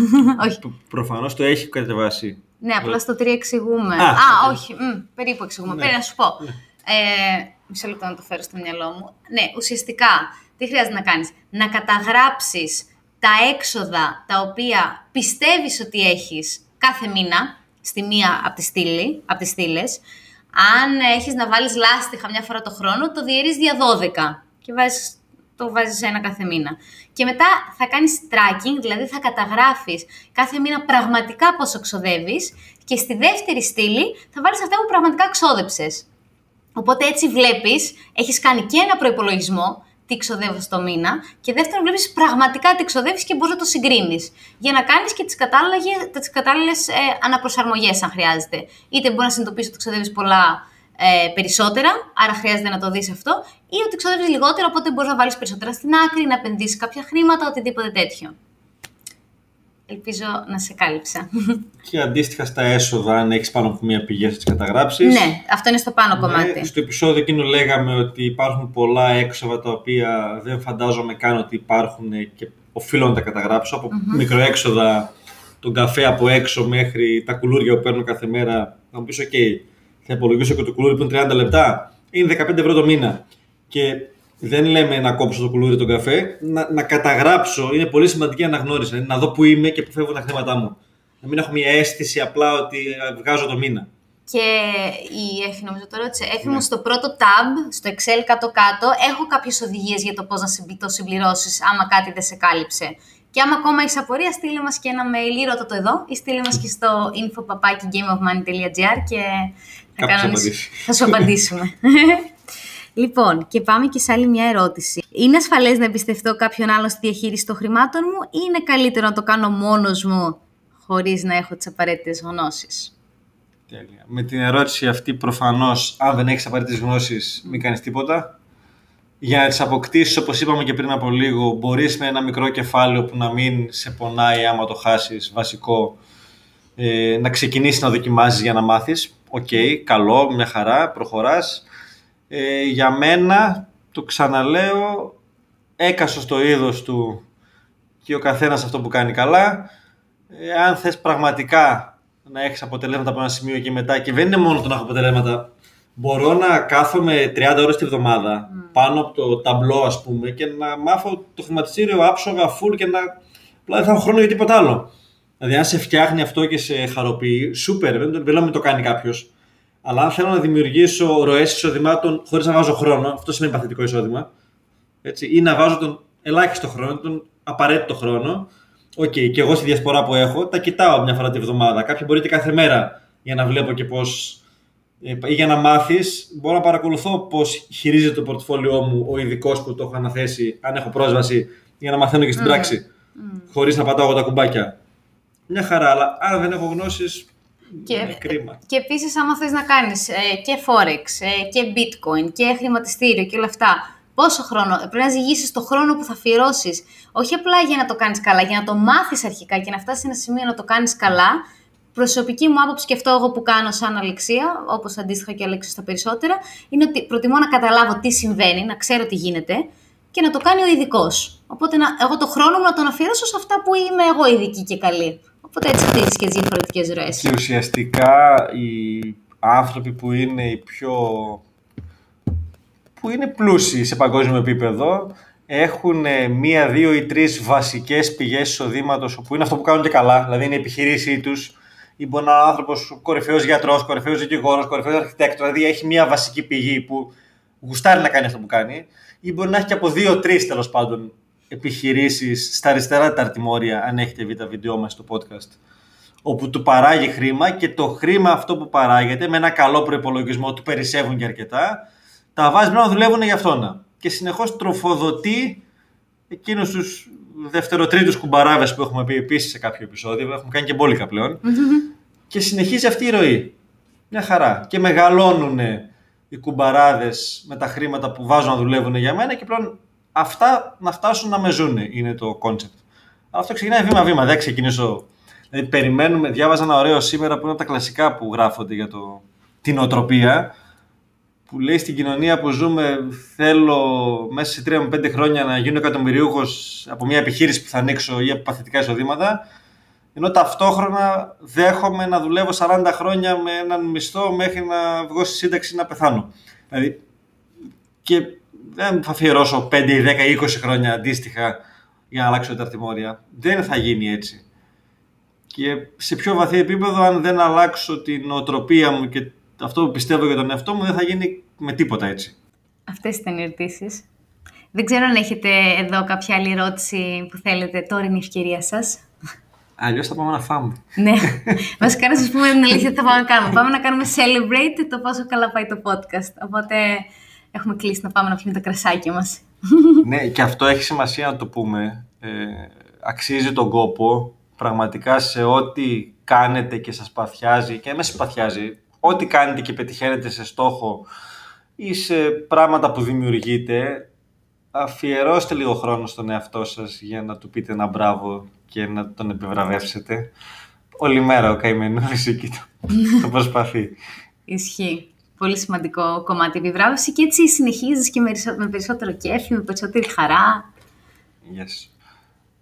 όχι.
Προφανώς το έχει κατεβάσει.
Ναι, απλά στο 3 εξηγούμε. Α, Α όχι. Μ, περίπου εξηγούμε. Ναι. Πρέπει να σου πω. Ναι. Ε, μισό λεπτό να το φέρω στο μυαλό μου. Ναι, ουσιαστικά, τι χρειάζεται να κάνεις; Να καταγράψεις τα έξοδα τα οποία πιστεύεις ότι έχεις κάθε μήνα στη μία από τις, στήλη, από τις στήλες. Αν έχεις να βάλεις λάστιχα μια φορά το χρόνο, το διαιρείς δια 12 και βάζεις, το βάζεις ένα κάθε μήνα. Και μετά θα κάνεις tracking, δηλαδή θα καταγράφεις κάθε μήνα πραγματικά πόσο ξοδεύεις και στη δεύτερη στήλη θα βάλεις αυτά που πραγματικά ξόδεψες. Οπότε έτσι βλέπεις, έχεις κάνει και ένα προϋπολογισμό, τι ξοδεύω στο μήνα. Και δεύτερον, βλέπεις πραγματικά τι ξοδεύεις και μπορείς να το συγκρίνεις. Για να κάνεις και τις κατάλληλες ε, αναπροσαρμογές, αν χρειάζεται. Είτε μπορείς να συνειδητοποιήσεις ότι ξοδεύεις πολλά ε, περισσότερα, άρα χρειάζεται να το δεις αυτό, ή ότι ξοδεύεις λιγότερο, οπότε μπορείς να βάλεις περισσότερα στην άκρη, να επενδύσεις κάποια χρήματα, οτιδήποτε τέτοιο. Ελπίζω να σε κάλυψα.
Και αντίστοιχα στα έσοδα, αν έχεις πάνω από μία πηγή, θα τις καταγράψεις.
Ναι, αυτό είναι στο πάνω ναι, κομμάτι.
Στο επεισόδιο εκείνο λέγαμε ότι υπάρχουν πολλά έξοδα τα οποία δεν φαντάζομαι καν ότι υπάρχουν και οφείλω να τα καταγράψω. Από mm-hmm. μικροέξοδα, τον καφέ από έξω μέχρι τα κουλούρια που παίρνω κάθε μέρα. Θα μου πεις: OK, θα υπολογίσω και το κουλούρι που είναι 30 λεπτά. Είναι 15 ευρώ το μήνα. Και δεν λέμε να κόψω το κουλούρι τον καφέ, να, να καταγράψω. Είναι πολύ σημαντική αναγνώριση. Δηλαδή να δω που είμαι και που φεύγουν τα χρήματά μου. Να μην έχω μια αίσθηση απλά ότι βγάζω το μήνα.
Και η Εφη, νομίζω το ρώτησε. Εφη μου, ναι. στο πρώτο tab, στο Excel κάτω-κάτω, έχω κάποιες οδηγίες για το πώς να το συμπληρώσεις, άμα κάτι δεν σε κάλυψε. Και άμα ακόμα έχεις απορία, στείλε μας και ένα mail ή ρώτα το εδώ, ή στείλε μας και στο info.gameofmoney.gr και θα, θα σου απαντήσουμε. Λοιπόν, και πάμε και σε άλλη μια ερώτηση. Είναι ασφαλές να εμπιστευτώ κάποιον άλλον στη διαχείριση των χρημάτων μου ή είναι καλύτερο να το κάνω μόνος μου χωρίς να έχω τις απαραίτητες γνώσεις;
Τέλεια. Με την ερώτηση αυτή, προφανώς, αν δεν έχεις απαραίτητες γνώσεις, μην κάνεις τίποτα. Για να τις αποκτήσεις, όπως είπαμε και πριν από λίγο, μπορείς με ένα μικρό κεφάλαιο που να μην σε πονάει άμα το χάσεις, βασικό, ε, να ξεκινήσεις να δοκιμάζεις για να μάθεις. Οκέι, okay, καλό, μια χαρά, προχωράς ε, για μένα, το ξαναλέω, έκαστος στο είδος του και ο καθένας αυτό που κάνει καλά. Ε, αν θες πραγματικά να έχεις αποτελέσματα από ένα σημείο και μετά και δεν είναι μόνο το να έχω αποτελέσματα, μπορώ να κάθομαι 30 ώρες τη βδομάδα mm. πάνω από το ταμπλό ας πούμε και να μάθω το χρηματιστήριο άψογα, full και να απλά δεν θα έχω χρόνο για τίποτα άλλο. Δηλαδή αν σε φτιάχνει αυτό και σε χαροποιεί, σούπερ, δεν, δεν λέω το κάνει κάποιος. Αλλά αν θέλω να δημιουργήσω ροές εισοδημάτων χωρίς να βάζω χρόνο, αυτό σημαίνει παθητικό εισόδημα. Έτσι, ή να βάζω τον ελάχιστο χρόνο, τον απαραίτητο χρόνο. Οκέι, okay, και εγώ στη διασπορά που έχω, τα κοιτάω μια φορά τη βδομάδα. Κάποιοι μπορείτε κάθε μέρα για να βλέπω και πώς. Ε, ή για να μάθεις, μπορώ να παρακολουθώ πώς χειρίζεται το πορτφόλιό μου ο ειδικός που το έχω αναθέσει, αν έχω πρόσβαση, για να μαθαίνω και στην mm. πράξη. Mm. Χωρίς να πατάω τα κουμπάκια. Μια χαρά, αλλά αν δεν έχω γνώσεις,
και, και επίσης, άμα θες να κάνεις ε, και Forex ε, και Bitcoin και χρηματιστήριο και όλα αυτά, πόσο χρόνο, πρέπει να ζυγίσεις το χρόνο που θα αφιερώσεις. Όχι απλά για να το κάνεις καλά, για να το μάθεις αρχικά και να φτάσεις σε ένα σημείο να το κάνεις καλά. Προσωπική μου άποψη και αυτό εγώ που κάνω σαν αλεξία, όπως αντίστοιχα και αλεξία στα περισσότερα, είναι ότι προτιμώ να καταλάβω τι συμβαίνει, να ξέρω τι γίνεται και να το κάνει ο ειδικός. Οπότε να, εγώ το χρόνο μου να τον αφιερώσω σε αυτά που είμαι εγώ ειδική και καλή. Οπότε έτσι χτίζει και τι διαφορετικές ροές.
Και ουσιαστικά οι άνθρωποι που είναι οι πιο. που είναι πλούσιοι σε παγκόσμιο επίπεδο έχουν μία, δύο ή τρεις βασικές πηγές εισοδήματος που είναι αυτό που κάνουν και καλά, δηλαδή είναι η επιχειρήσή τους. Ή μπορεί να είναι άνθρωπος κορυφαίος γιατρός, κορυφαίος δικηγόρος, κορυφαίος αρχιτέκτο, δηλαδή έχει μία βασική πηγή που γουστάρει να κάνει αυτό που κάνει, ή μπορεί να έχει και από δύο-τρει τέλος πάντων επιχειρήσεις στα αριστερά τα αρτημόρια, αν έχετε δει τα βίντεό μας στο podcast, όπου του παράγει χρήμα και το χρήμα αυτό που παράγεται με ένα καλό προπολογισμό του περισσεύουν και αρκετά, τα βάζεις να δουλεύουν για αυτόν. Και συνεχώς τροφοδοτεί εκείνους τους δευτεροτρίτους κουμπαράβες που έχουμε πει επίσης σε κάποιο επεισόδιο, έχουμε κάνει και μπόλικα πλέον, και συνεχίζει αυτή η ροή. Μια χαρά. Και μεγαλώνουν οι κουμπαράδες με τα χρήματα που βάζουν να δουλεύουν για μένα και πλέον αυτά να φτάσουν να με ζούνε είναι το concept. Αλλά αυτό ξεκινάει βήμα-βήμα. Δεν ξεκινήσω. Δηλαδή, περιμένουμε. Διάβαζα ένα ωραίο σήμερα που είναι από τα κλασικά που γράφονται για το, τη νοοτροπία. Που λέει στην κοινωνία που ζούμε, θέλω μέσα σε 3 με 5 χρόνια να γίνω εκατομμυριούχος από μια επιχείρηση που θα ανοίξω ή από παθητικά εισοδήματα. Ενώ ταυτόχρονα δέχομαι να δουλεύω 40 χρόνια με έναν μισθό μέχρι να βγω στη σύνταξη να πεθάνω. Δηλαδή, και δεν θα αφιερώσω 5, 10, 20 χρόνια αντίστοιχα για να αλλάξω τα αρτημόρια. Δεν θα γίνει έτσι. Και σε πιο βαθύ επίπεδο, αν δεν αλλάξω την οτροπία μου και αυτό που πιστεύω για τον εαυτό μου, δεν θα γίνει με τίποτα έτσι.
Αυτές ήταν οι ερωτήσεις. Δεν ξέρω αν έχετε εδώ κάποια άλλη ερώτηση που θέλετε. Τώρα είναι η ευκαιρία σας.
Αλλιώς θα πάμε να φάμε.
ναι. Βασικά να σας πούμε την αλήθεια τι θα πάμε να κάνουμε. πάμε να κάνουμε celebrate το πόσο καλά πάει το podcast. Οπότε έχουμε κλείσει να πάμε να πιούμε τα κρασάκια μας.
ναι, και αυτό έχει σημασία να το πούμε. Ε, αξίζει τον κόπο πραγματικά σε ό,τι κάνετε και σας παθιάζει και με παθιάζει, ό,τι κάνετε και πετυχαίνετε σε στόχο ή σε πράγματα που δημιουργείτε, αφιερώστε λίγο χρόνο στον εαυτό σας για να του πείτε ένα μπράβο και να τον επιβραβεύσετε. Όλη μέρα ο καημένος εκεί το, το προσπαθεί.
Ισχύει. Πολύ σημαντικό κομμάτι επιβράβευση και έτσι συνεχίζεις και με περισσότερο κέφι, με περισσότερη χαρά.
Yes.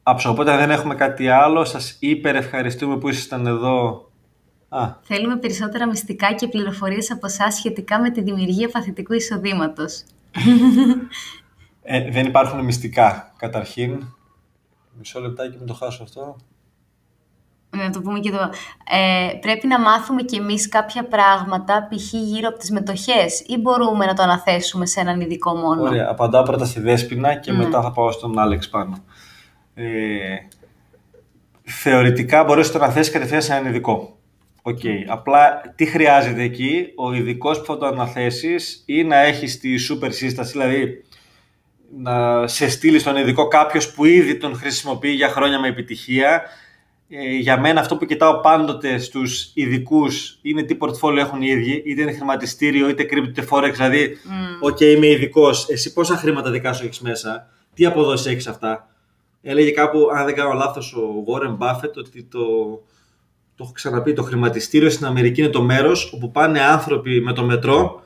Άψο, οπότε δεν έχουμε κάτι άλλο, σας υπερευχαριστούμε που ήσασταν εδώ.
Α. Θέλουμε περισσότερα μυστικά και πληροφορίες από εσάς σχετικά με τη δημιουργία παθητικού εισοδήματος.
ε, δεν υπάρχουν μυστικά, καταρχήν. Μισό λεπτάκι με το χάσω αυτό.
Να το πούμε και εδώ. Ε, πρέπει να μάθουμε κι εμείς κάποια πράγματα, π.χ. γύρω από τις μετοχές, ή μπορούμε να το αναθέσουμε σε έναν ειδικό μόνο;
Ωραία, απαντάω πρώτα στη Δέσποινα και ναι. μετά θα πάω στον Άλεξ πάνω. Ε, θεωρητικά μπορείς να το αναθέσεις κατευθείαν σε έναν ειδικό. Okay. Απλά τι χρειάζεται εκεί, ο ειδικός που θα το αναθέσεις ή να έχεις τη super σύσταση, δηλαδή να σε στείλει στον ειδικό κάποιος που ήδη τον χρησιμοποιεί για χρόνια με επιτυχία. Ε, για μένα αυτό που κοιτάω πάντοτε στους ειδικούς είναι τι πορτφόλιο έχουν οι ίδιοι, είτε είναι χρηματιστήριο, είτε crypto, είτε forex. Δηλαδή, mm. OK, είμαι ειδικός. Εσύ πόσα χρήματα δικά σου έχεις μέσα, τι αποδόσει έχεις αυτά; Έλεγε κάπου, αν δεν κάνω λάθος, ο Warren Buffett ότι το, το έχω ξαναπεί, το χρηματιστήριο στην Αμερική είναι το μέρος όπου πάνε άνθρωποι με το μετρό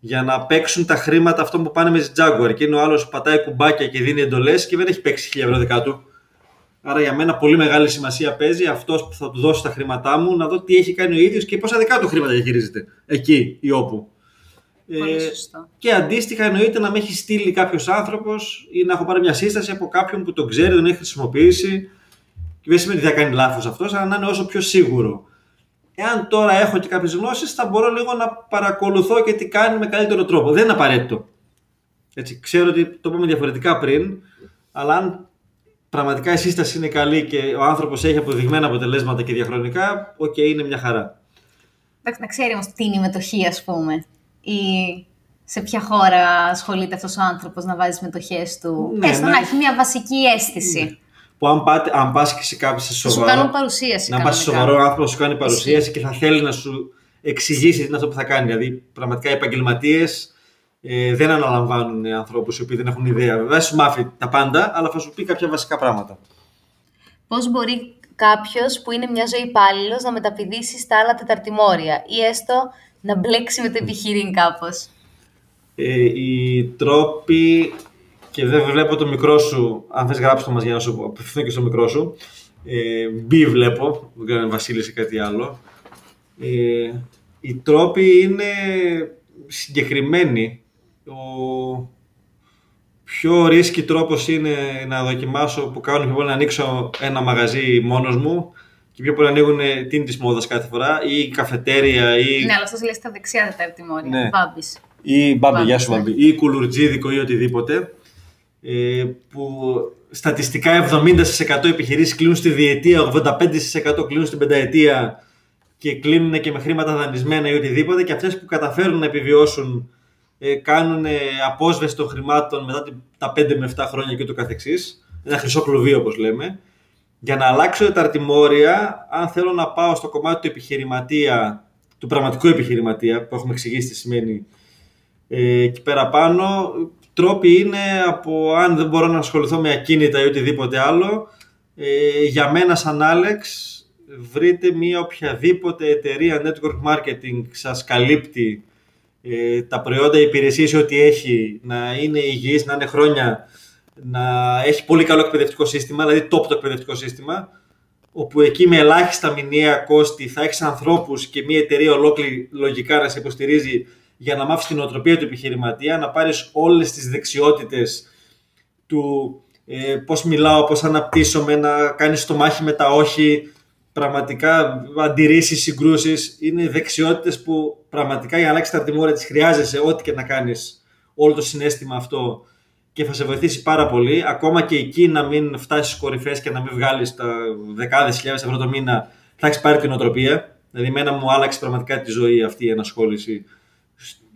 για να παίξουν τα χρήματα αυτό που πάνε με τη Jaguar. Και είναι ο άλλος πατάει κουμπάκια και δίνει εντολές και δεν έχει παίξει 1000 ευρώ δικά του. Άρα για μένα πολύ μεγάλη σημασία παίζει αυτός που θα του δώσει τα χρήματά μου να δω τι έχει κάνει ο ίδιος και πόσα δικά του χρήματα διαχειρίζεται εκεί ή όπου.
Ε,
και αντίστοιχα εννοείται να με έχει στείλει κάποιος άνθρωπος ή να έχω πάρει μια σύσταση από κάποιον που τον ξέρει, τον έχει χρησιμοποιήσει. Και δεν σημαίνει ότι θα κάνει λάθος αυτός, αλλά να είναι όσο πιο σίγουρο. Εάν τώρα έχω και κάποιες γνώσεις, θα μπορώ λίγο να παρακολουθώ και τι κάνει με καλύτερο τρόπο. Δεν είναι απαραίτητο. Έτσι, ξέρω ότι το είπαμε διαφορετικά πριν, αλλά αν πραγματικά η σύσταση είναι καλή και ο άνθρωπος έχει αποδειγμένα αποτελέσματα και διαχρονικά, οκέι, okay, είναι μια χαρά.
Εντάξει, να ξέρει όμως τι είναι η μετοχή, ας πούμε. Ή σε ποια χώρα ασχολείται αυτός ο άνθρωπος να βάζει μετοχές του. Ναι, Έστω ναι. να έχει μια βασική αίσθηση. Ναι
που αν, πάτε, αν πας και σε κάποιο σε σοβαρό...
σου κάνουν παρουσίαση.
Να πας σε σοβαρό άνθρωπο σου κάνει παρουσίαση και θα θέλει να σου εξηγήσει τι είναι αυτό που θα κάνει. Δηλαδή, πραγματικά οι επαγγελματίες ε, δεν αναλαμβάνουν ανθρώπους οι οποίοι δεν έχουν ιδέα. Βέβαια, σου μάθει τα πάντα, αλλά θα σου πει κάποια βασικά πράγματα.
Πώς μπορεί κάποιος που είναι μιας ζωής υπάλληλος να μεταπηδήσει στα άλλα τεταρτημόρια ή έστω να μπλέξει με το επιχειρήν κάπως;
Ε, οι τρόποι και δεν βλέπω το μικρό σου, αν θες γράψει το μας για να σου απευθυνθώ και στο μικρό σου. Ε, μπι βλέπω, δεν ξέρω αν Βασίλη ή κάτι άλλο. Ε, οι τρόποι είναι συγκεκριμένοι. Ο πιο ρίσκι τρόπος είναι να δοκιμάσω που κάνω πιο πολύ να ανοίξω ένα μαγαζί μόνος μου και πιο πολύ ανοίγουν την της μόδας κάθε φορά ή καφετέρια ή...
Ναι, αλλά αυτός λέει στα δεξιά τα τιμόνια, ναι.
Ή μπάμπι, γεια σου μπάμπι. Ή κουλουρτζίδικο ή οτιδήποτε ε, που στατιστικά 70% επιχειρήσεις κλείνουν στη διετία, 85% κλείνουν στην πενταετία και κλείνουν και με χρήματα δανεισμένα ή οτιδήποτε και αυτές που καταφέρουν να επιβιώσουν ε, κάνουν ε, απόσβεση των χρημάτων μετά τα 5 με 7 χρόνια και το καθεξής. Ένα χρυσό κλουβί όπως λέμε. Για να αλλάξω τα αρτημόρια, αν θέλω να πάω στο κομμάτι του επιχειρηματία, του πραγματικού επιχειρηματία, που έχουμε εξηγήσει τι σημαίνει ε, εκεί πέρα πάνω, τρόποι είναι από αν δεν μπορώ να ασχοληθώ με ακίνητα ή οτιδήποτε άλλο, ε, για μένα σαν Άλεξ, βρείτε μία οποιαδήποτε εταιρεία network marketing σας καλύπτει ε, τα προϊόντα, οι υπηρεσίες, ό,τι έχει, να είναι υγιής, να είναι χρόνια, να έχει πολύ καλό εκπαιδευτικό σύστημα, δηλαδή top το εκπαιδευτικό σύστημα, όπου εκεί με ελάχιστα μηνιαία κόστη θα έχεις ανθρώπους και μια εταιρεία ολόκληρη λογικά να σε υποστηρίζει για να μάθεις την οτροπία του επιχειρηματία, να πάρεις όλες τις δεξιότητες του ε, πώς μιλάω, πώς αναπτύσσομαι, να κάνεις το μάχη με τα όχι, πραγματικά αντιρρήσεις, συγκρούσεις, είναι δεξιότητες που πραγματικά για να αλλάξεις τα τιμόρια τις χρειάζεσαι, ό,τι και να κάνεις όλο το συνέστημα αυτό και θα σε βοηθήσει πάρα πολύ. Ακόμα και εκεί να μην φτάσεις στις κορυφές και να μην βγάλεις τα δεκάδες χιλιάδες ευρώ το μήνα, θα έχεις πάρει την οτροπία. Δηλαδή, εμένα μου άλλαξε πραγματικά τη ζωή αυτή η ενασχόληση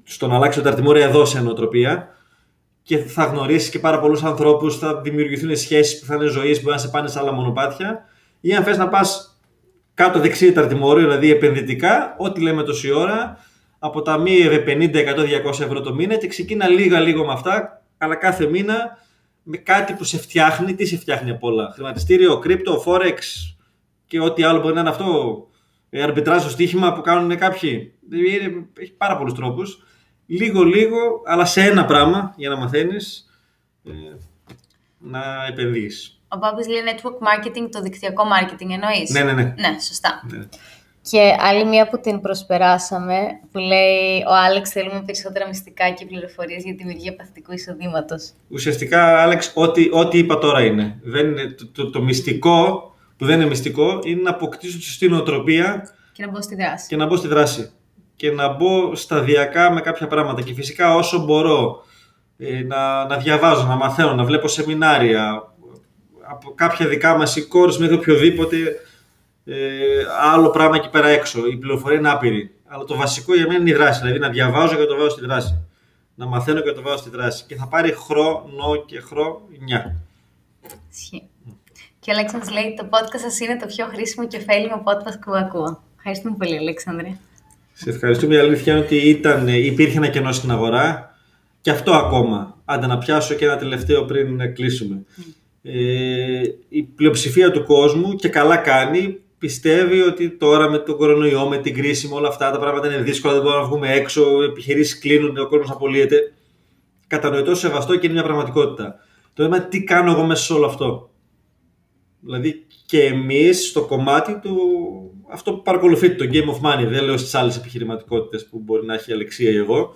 στο να αλλάξει το ταρτιμόρια εδώ σε νοοτροπία και θα γνωρίσεις και πάρα πολλούς ανθρώπους, θα δημιουργηθούν σχέσεις που θα είναι ζωής που να σε πάνε σε άλλα μονοπάτια. Ή αν θες να πας κάτω δεξί ταρτιμόριο, δηλαδή επενδυτικά, ό,τι λέμε τόση ώρα, από τα μη 50, 100, 200 ευρώ το μήνα και ξεκίνα λίγα λίγο με αυτά, αλλά κάθε μήνα με κάτι που σε φτιάχνει. Τι σε φτιάχνει από όλα. Χρηματιστήριο, κρύπτο, forex και ό,τι άλλο μπορεί να είναι αυτό. Αρμπιτράζ στο στοίχημα που κάνουν κάποιοι. Έχει πάρα πολλούς τρόπους λίγο-λίγο, αλλά σε ένα πράγμα για να μαθαίνεις ε, να επενδύεις.
Ο Μπάμπης λέει network marketing, το δικτυακό marketing εννοείς;
Ναι, ναι, ναι.
Ναι, σωστά.
Ναι.
Και άλλη μία που την προσπεράσαμε, που λέει ο Άλεξ θέλουμε περισσότερα μυστικά και πληροφορίες για τη δημιουργία παθητικού εισοδήματος.
Ουσιαστικά, Άλεξ, ό,τι, ό,τι είπα τώρα είναι. Δεν είναι το, το, το, μυστικό, που δεν είναι μυστικό, είναι να αποκτήσω τη σωστή νοοτροπία
και να μπω στη δράση.
Και να μπω στη δράση και να μπω σταδιακά με κάποια πράγματα. Και φυσικά όσο μπορώ ε, να, να διαβάζω, να μαθαίνω, να βλέπω σεμινάρια, από κάποια δικά μας ή κόρες μέχρι οποιοδήποτε ε, άλλο πράγμα εκεί πέρα έξω. Η πληροφορία είναι άπειρη. Αλλά το βασικό για μένα είναι η δράση. Δηλαδή να διαβάζω και να το βάζω στη δράση. Να μαθαίνω και να το βάζω στη δράση. Και θα πάρει χρόνο και χρόνια.
Και ο Αλέξανδρος λέει το podcast σας είναι το πιο χρήσιμο και ωφέλιμο podcast που ακούω. Ευχαριστούμε πολύ Αλέξανδρε.
Σε ευχαριστούμε. Η αλήθεια είναι ότι ήταν, υπήρχε ένα κενό στην αγορά και αυτό ακόμα. Άντε να πιάσω και ένα τελευταίο πριν κλείσουμε. Ε, η πλειοψηφία του κόσμου και καλά κάνει πιστεύει ότι τώρα με τον κορονοϊό, με την κρίση, με όλα αυτά τα πράγματα είναι δύσκολα, δεν μπορούμε να βγούμε έξω, επιχειρήσεις κλείνουν, ο κόσμος απολύεται. Κατανοητό, σεβαστό και είναι μια πραγματικότητα. Το θέμα τι κάνω εγώ μέσα σε όλο αυτό. Δηλαδή και εμείς στο κομμάτι του αυτό που παρακολουθείτε, το Game of Money, δεν λέω στις άλλες επιχειρηματικότητες που μπορεί να έχει η Αλεξία ή εγώ.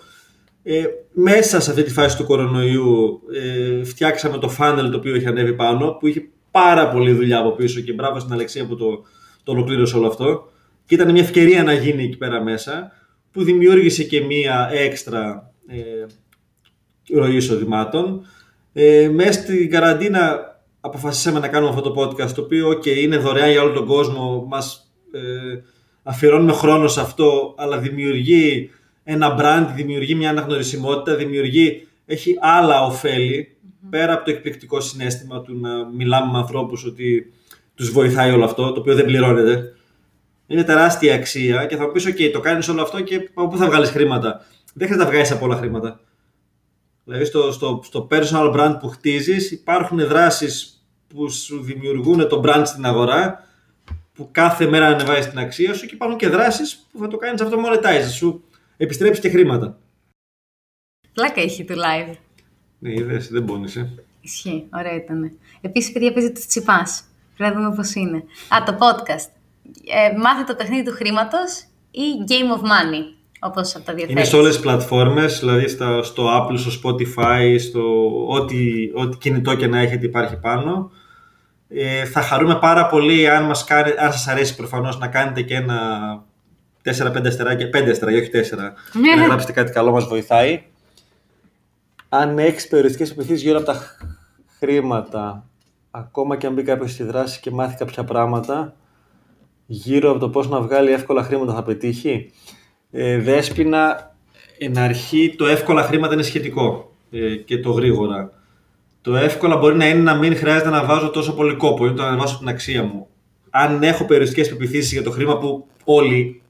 Ε, μέσα σε αυτή τη φάση του κορονοϊού ε, φτιάξαμε το funnel το οποίο είχε ανέβει πάνω, που είχε πάρα πολλή δουλειά από πίσω και μπράβο στην Αλεξία που το, το ολοκλήρωσε όλο αυτό. Και ήταν μια ευκαιρία να γίνει εκεί πέρα μέσα, που δημιούργησε και μία έξτρα ε, ροή εισοδημάτων. Ε, μέσα στην καραντίνα αποφασίσαμε να κάνουμε αυτό το podcast, το οποίο okay, είναι δωρεάν για όλο τον κόσμο, μας ε, αφιερώνουμε χρόνο σε αυτό, αλλά δημιουργεί ένα brand, δημιουργεί μια αναγνωρισιμότητα, δημιουργεί, έχει άλλα πέρα από το εκπληκτικό συνέστημα του να μιλάμε με ανθρώπους ότι τους βοηθάει όλο αυτό, το οποίο δεν πληρώνεται. Είναι τεράστια αξία και θα μου πεις, OK, το κάνεις όλο αυτό και από πού θα βγάλεις χρήματα. Δεν χρειάζεται να βγάλεις από όλα χρήματα. Δηλαδή στο, στο, στο personal brand που χτίζεις υπάρχουν δράσεις που σου δημιουργούν το brand στην αγορά που κάθε μέρα ανεβάζεις την αξία σου και υπάρχουν και δράσεις που θα το κάνεις αυτό monetize, σου επιστρέψει και χρήματα.
Πλάκα έχει το live.
Ναι, είδες, δεν πόνισε.
Ισχύει, ωραία ήταν. Επίσης, παιδιά, παίζει το τσιπάς. Πρέπει να δούμε πώς είναι. Α, το podcast. Ε, μάθε το παιχνίδι του χρήματος ή Game of Money, όπως από τα
διαθέτεις. Είναι σε όλες τις πλατφόρμες, δηλαδή στα, στο Apple, στο Spotify, στο ό,τι, ό,τι κινητό και να έχετε υπάρχει πάνω. Ε, θα χαρούμε πάρα πολύ αν, μας κάνει, αν σας αρέσει προφανώς να κάνετε και ένα 4-5 αστεράκια, 5 αστεράκια, όχι 4. Ναι. Να γράψετε κάτι καλό, μας βοηθάει. Αν έχεις περιοριστικές επιθέσεις γύρω από τα χρήματα ακόμα και αν μπει κάποιος στη δράση και μάθει κάποια πράγματα, γύρω από το πώς να βγάλει εύκολα χρήματα θα πετύχει. Ε, δέσποινα, εν αρχή το εύκολα χρήματα είναι σχετικό ε, και το γρήγορα. Το εύκολα μπορεί να είναι να μην χρειάζεται να βάζω τόσο πολύ κόπο, είναι το να ανεβάσω την αξία μου. Αν έχω περιοριστικές πεπιθήσεις για το χρήμα που όλοι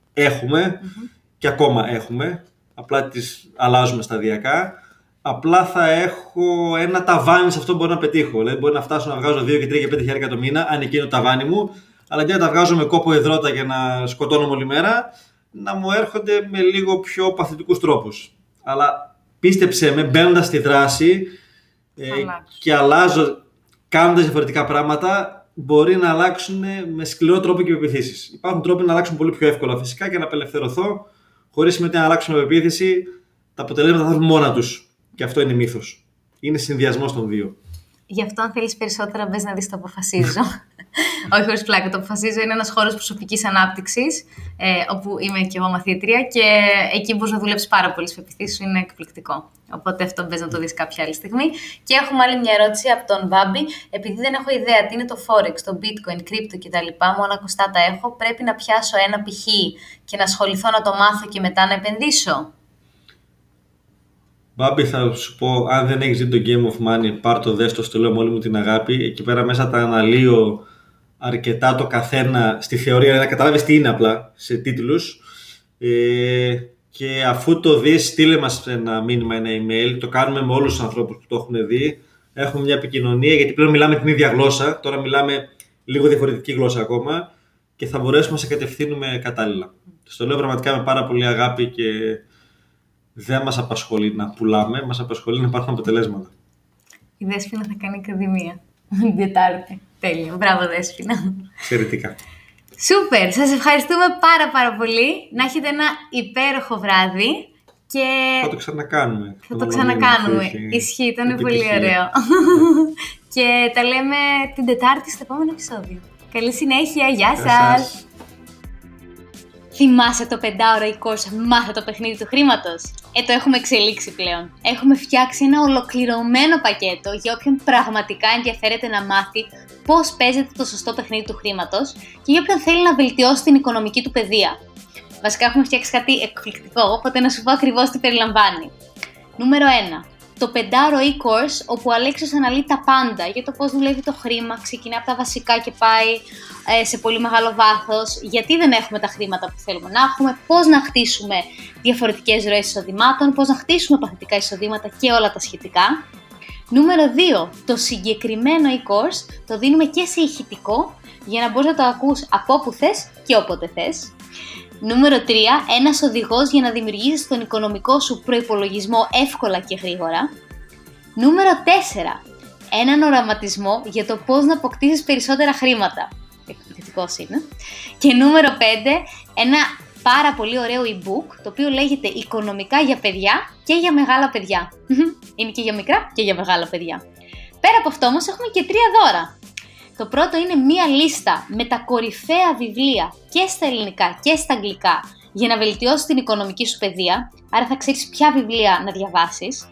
και ακόμα έχουμε, απλά τις αλλάζουμε σταδιακά, απλά θα έχω ένα ταβάνι σε αυτό που μπορώ να πετύχω. Δηλαδή, μπορεί να φτάσω να βγάζω 2 και 3 και 5 χιλιάρικα το μήνα, αν εκείνο το ταβάνι μου, αλλά αντί να τα βγάζω με κόπο εδρώτα για να σκοτώνω όλη μέρα, να μου έρχονται με λίγο πιο παθητικούς τρόπους. Αλλά πίστεψέ με, μπαίνοντας στη δράση ε, και αλλάζω, κάνοντας διαφορετικά πράγματα, μπορεί να αλλάξουν με σκληρό τρόπο και πεπιθήσει. Υπάρχουν τρόποι να αλλάξουν πολύ πιο εύκολα φυσικά και να απελευθερωθώ, χωρίς συμμετέχει να αλλάξουμε πεποίθηση, τα αποτελέσματα θα έρθουν μόνα τους. Και αυτό είναι μύθος. Είναι συνδυασμός των δύο.
Γι' αυτό, αν θέλεις περισσότερα, μπες να δεις το αποφασίζω. Όχι χωρίς πλάκα. Το αποφασίζω είναι ένας χώρος προσωπικής ανάπτυξης, ε, όπου είμαι και εγώ μαθήτρια και εκεί μπορείς να δουλέψεις πάρα πολύ. Οι σου είναι εκπληκτικό. Οπότε αυτό μπες να το δεις κάποια άλλη στιγμή. Και έχουμε άλλη μια ερώτηση από τον Βάμπη. Επειδή δεν έχω ιδέα τι είναι το Forex, το Bitcoin, Crypto κτλ., μόνο ακουστά τα έχω, πρέπει να πιάσω ένα π.χ. και να ασχοληθώ να το μάθω και μετά να επενδύσω.
Μπάμπη, θα σου πω, αν δεν έχεις δει το Game of Money, πάρ το δες το, λέω με όλη μου την αγάπη. Εκεί πέρα μέσα τα αναλύω αρκετά το καθένα στη θεωρία, να καταλάβεις τι είναι απλά σε τίτλους. Ε, και αφού το δεις, στείλε μας ένα μήνυμα, ένα email. Το κάνουμε με όλους τους ανθρώπους που το έχουν δει. Έχουμε μια επικοινωνία, γιατί πλέον μιλάμε την ίδια γλώσσα. Τώρα μιλάμε λίγο διαφορετική γλώσσα ακόμα και θα μπορέσουμε να σε κατευθύνουμε κατάλληλα. Στο λέω πραγματικά με πάρα πολύ αγάπη και δεν μας απασχολεί να πουλάμε, μας απασχολεί να υπάρχουν αποτελέσματα.
Η Δέσποινα θα κάνει ακαδημία την Τετάρτη. Τέλειο. Μπράβο Δέσποινα.
Εξαιρετικά.
Σούπερ. Σας ευχαριστούμε πάρα πάρα πολύ. Να έχετε ένα υπέροχο βράδυ. Και...
Θα το ξανακάνουμε.
Θα το ξανακάνουμε. Ισχύει, ήταν πολύ ωραίο. και τα λέμε την Τετάρτη στο επόμενο επεισόδιο. Καλή συνέχεια. Γεια σας. Θυμάσαι το πεντάωρο η course «Μάθε το παιχνίδι του χρήματος». Ε, το έχουμε εξελίξει πλέον. Έχουμε φτιάξει ένα ολοκληρωμένο πακέτο για όποιον πραγματικά ενδιαφέρεται να μάθει πώς παίζεται το σωστό παιχνίδι του χρήματος και για όποιον θέλει να βελτιώσει την οικονομική του παιδεία. Βασικά έχουμε φτιάξει κάτι εκπληκτικό, οπότε να σου πω ακριβώς τι περιλαμβάνει. Νούμερο 1 το πεντάρο e-course όπου ο Αλέξης αναλύει τα πάντα για το πώς δουλεύει το χρήμα, ξεκινά από τα βασικά και πάει ε, σε πολύ μεγάλο βάθος, γιατί δεν έχουμε τα χρήματα που θέλουμε να έχουμε, πώς να χτίσουμε διαφορετικές ροές εισοδημάτων, πώς να χτίσουμε παθητικά εισοδήματα και όλα τα σχετικά. Νούμερο 2. Το συγκεκριμένο e-course το δίνουμε και σε ηχητικό για να μπορείς να το ακούς από όπου θες και όποτε θες. Νούμερο 3. Ένας οδηγός για να δημιουργήσεις τον οικονομικό σου προπολογισμό εύκολα και γρήγορα. Νούμερο 4. Έναν οραματισμό για το πώς να αποκτήσεις περισσότερα χρήματα. Εκπληκτικός είναι. Και νούμερο 5. Ένα πάρα πολύ ωραίο e-book το οποίο λέγεται Οικονομικά για παιδιά και για μεγάλα παιδιά. Είναι και για μικρά και για μεγάλα παιδιά. Πέρα από αυτό όμως έχουμε και τρία δώρα. Το πρώτο είναι μία λίστα με τα κορυφαία βιβλία και στα ελληνικά και στα αγγλικά για να βελτιώσεις την οικονομική σου παιδεία, άρα θα ξέρεις ποια βιβλία να διαβάσεις.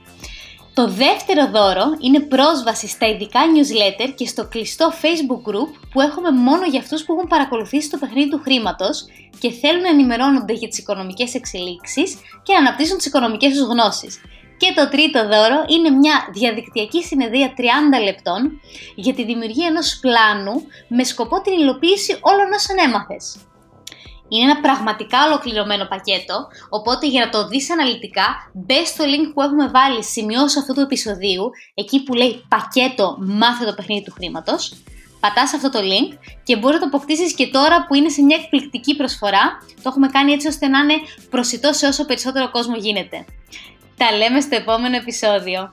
Το δεύτερο δώρο είναι πρόσβαση στα ειδικά newsletter και στο κλειστό facebook group που έχουμε μόνο για αυτούς που έχουν παρακολουθήσει το παιχνίδι του χρήματος και θέλουν να ενημερώνονται για τις οικονομικές εξελίξεις και να αναπτύσσουν τις οικονομικές τους γνώσεις. Και το τρίτο δώρο είναι μια διαδικτυακή συνεδρία 30 λεπτών για τη δημιουργία ενός πλάνου με σκοπό την υλοποίηση όλων όσων έμαθες. Είναι ένα πραγματικά ολοκληρωμένο πακέτο, οπότε για να το δεις αναλυτικά μπες στο link που έχουμε βάλει σημειώσει αυτού του επεισοδίου, εκεί που λέει πακέτο μάθε το παιχνίδι του χρήματος, πατάς αυτό το link και μπορείς να το αποκτήσεις και τώρα που είναι σε μια εκπληκτική προσφορά. Το έχουμε κάνει έτσι ώστε να είναι προσιτό σε όσο περισσότερο κόσμο γίνεται. Τα λέμε στο επόμενο επεισόδιο.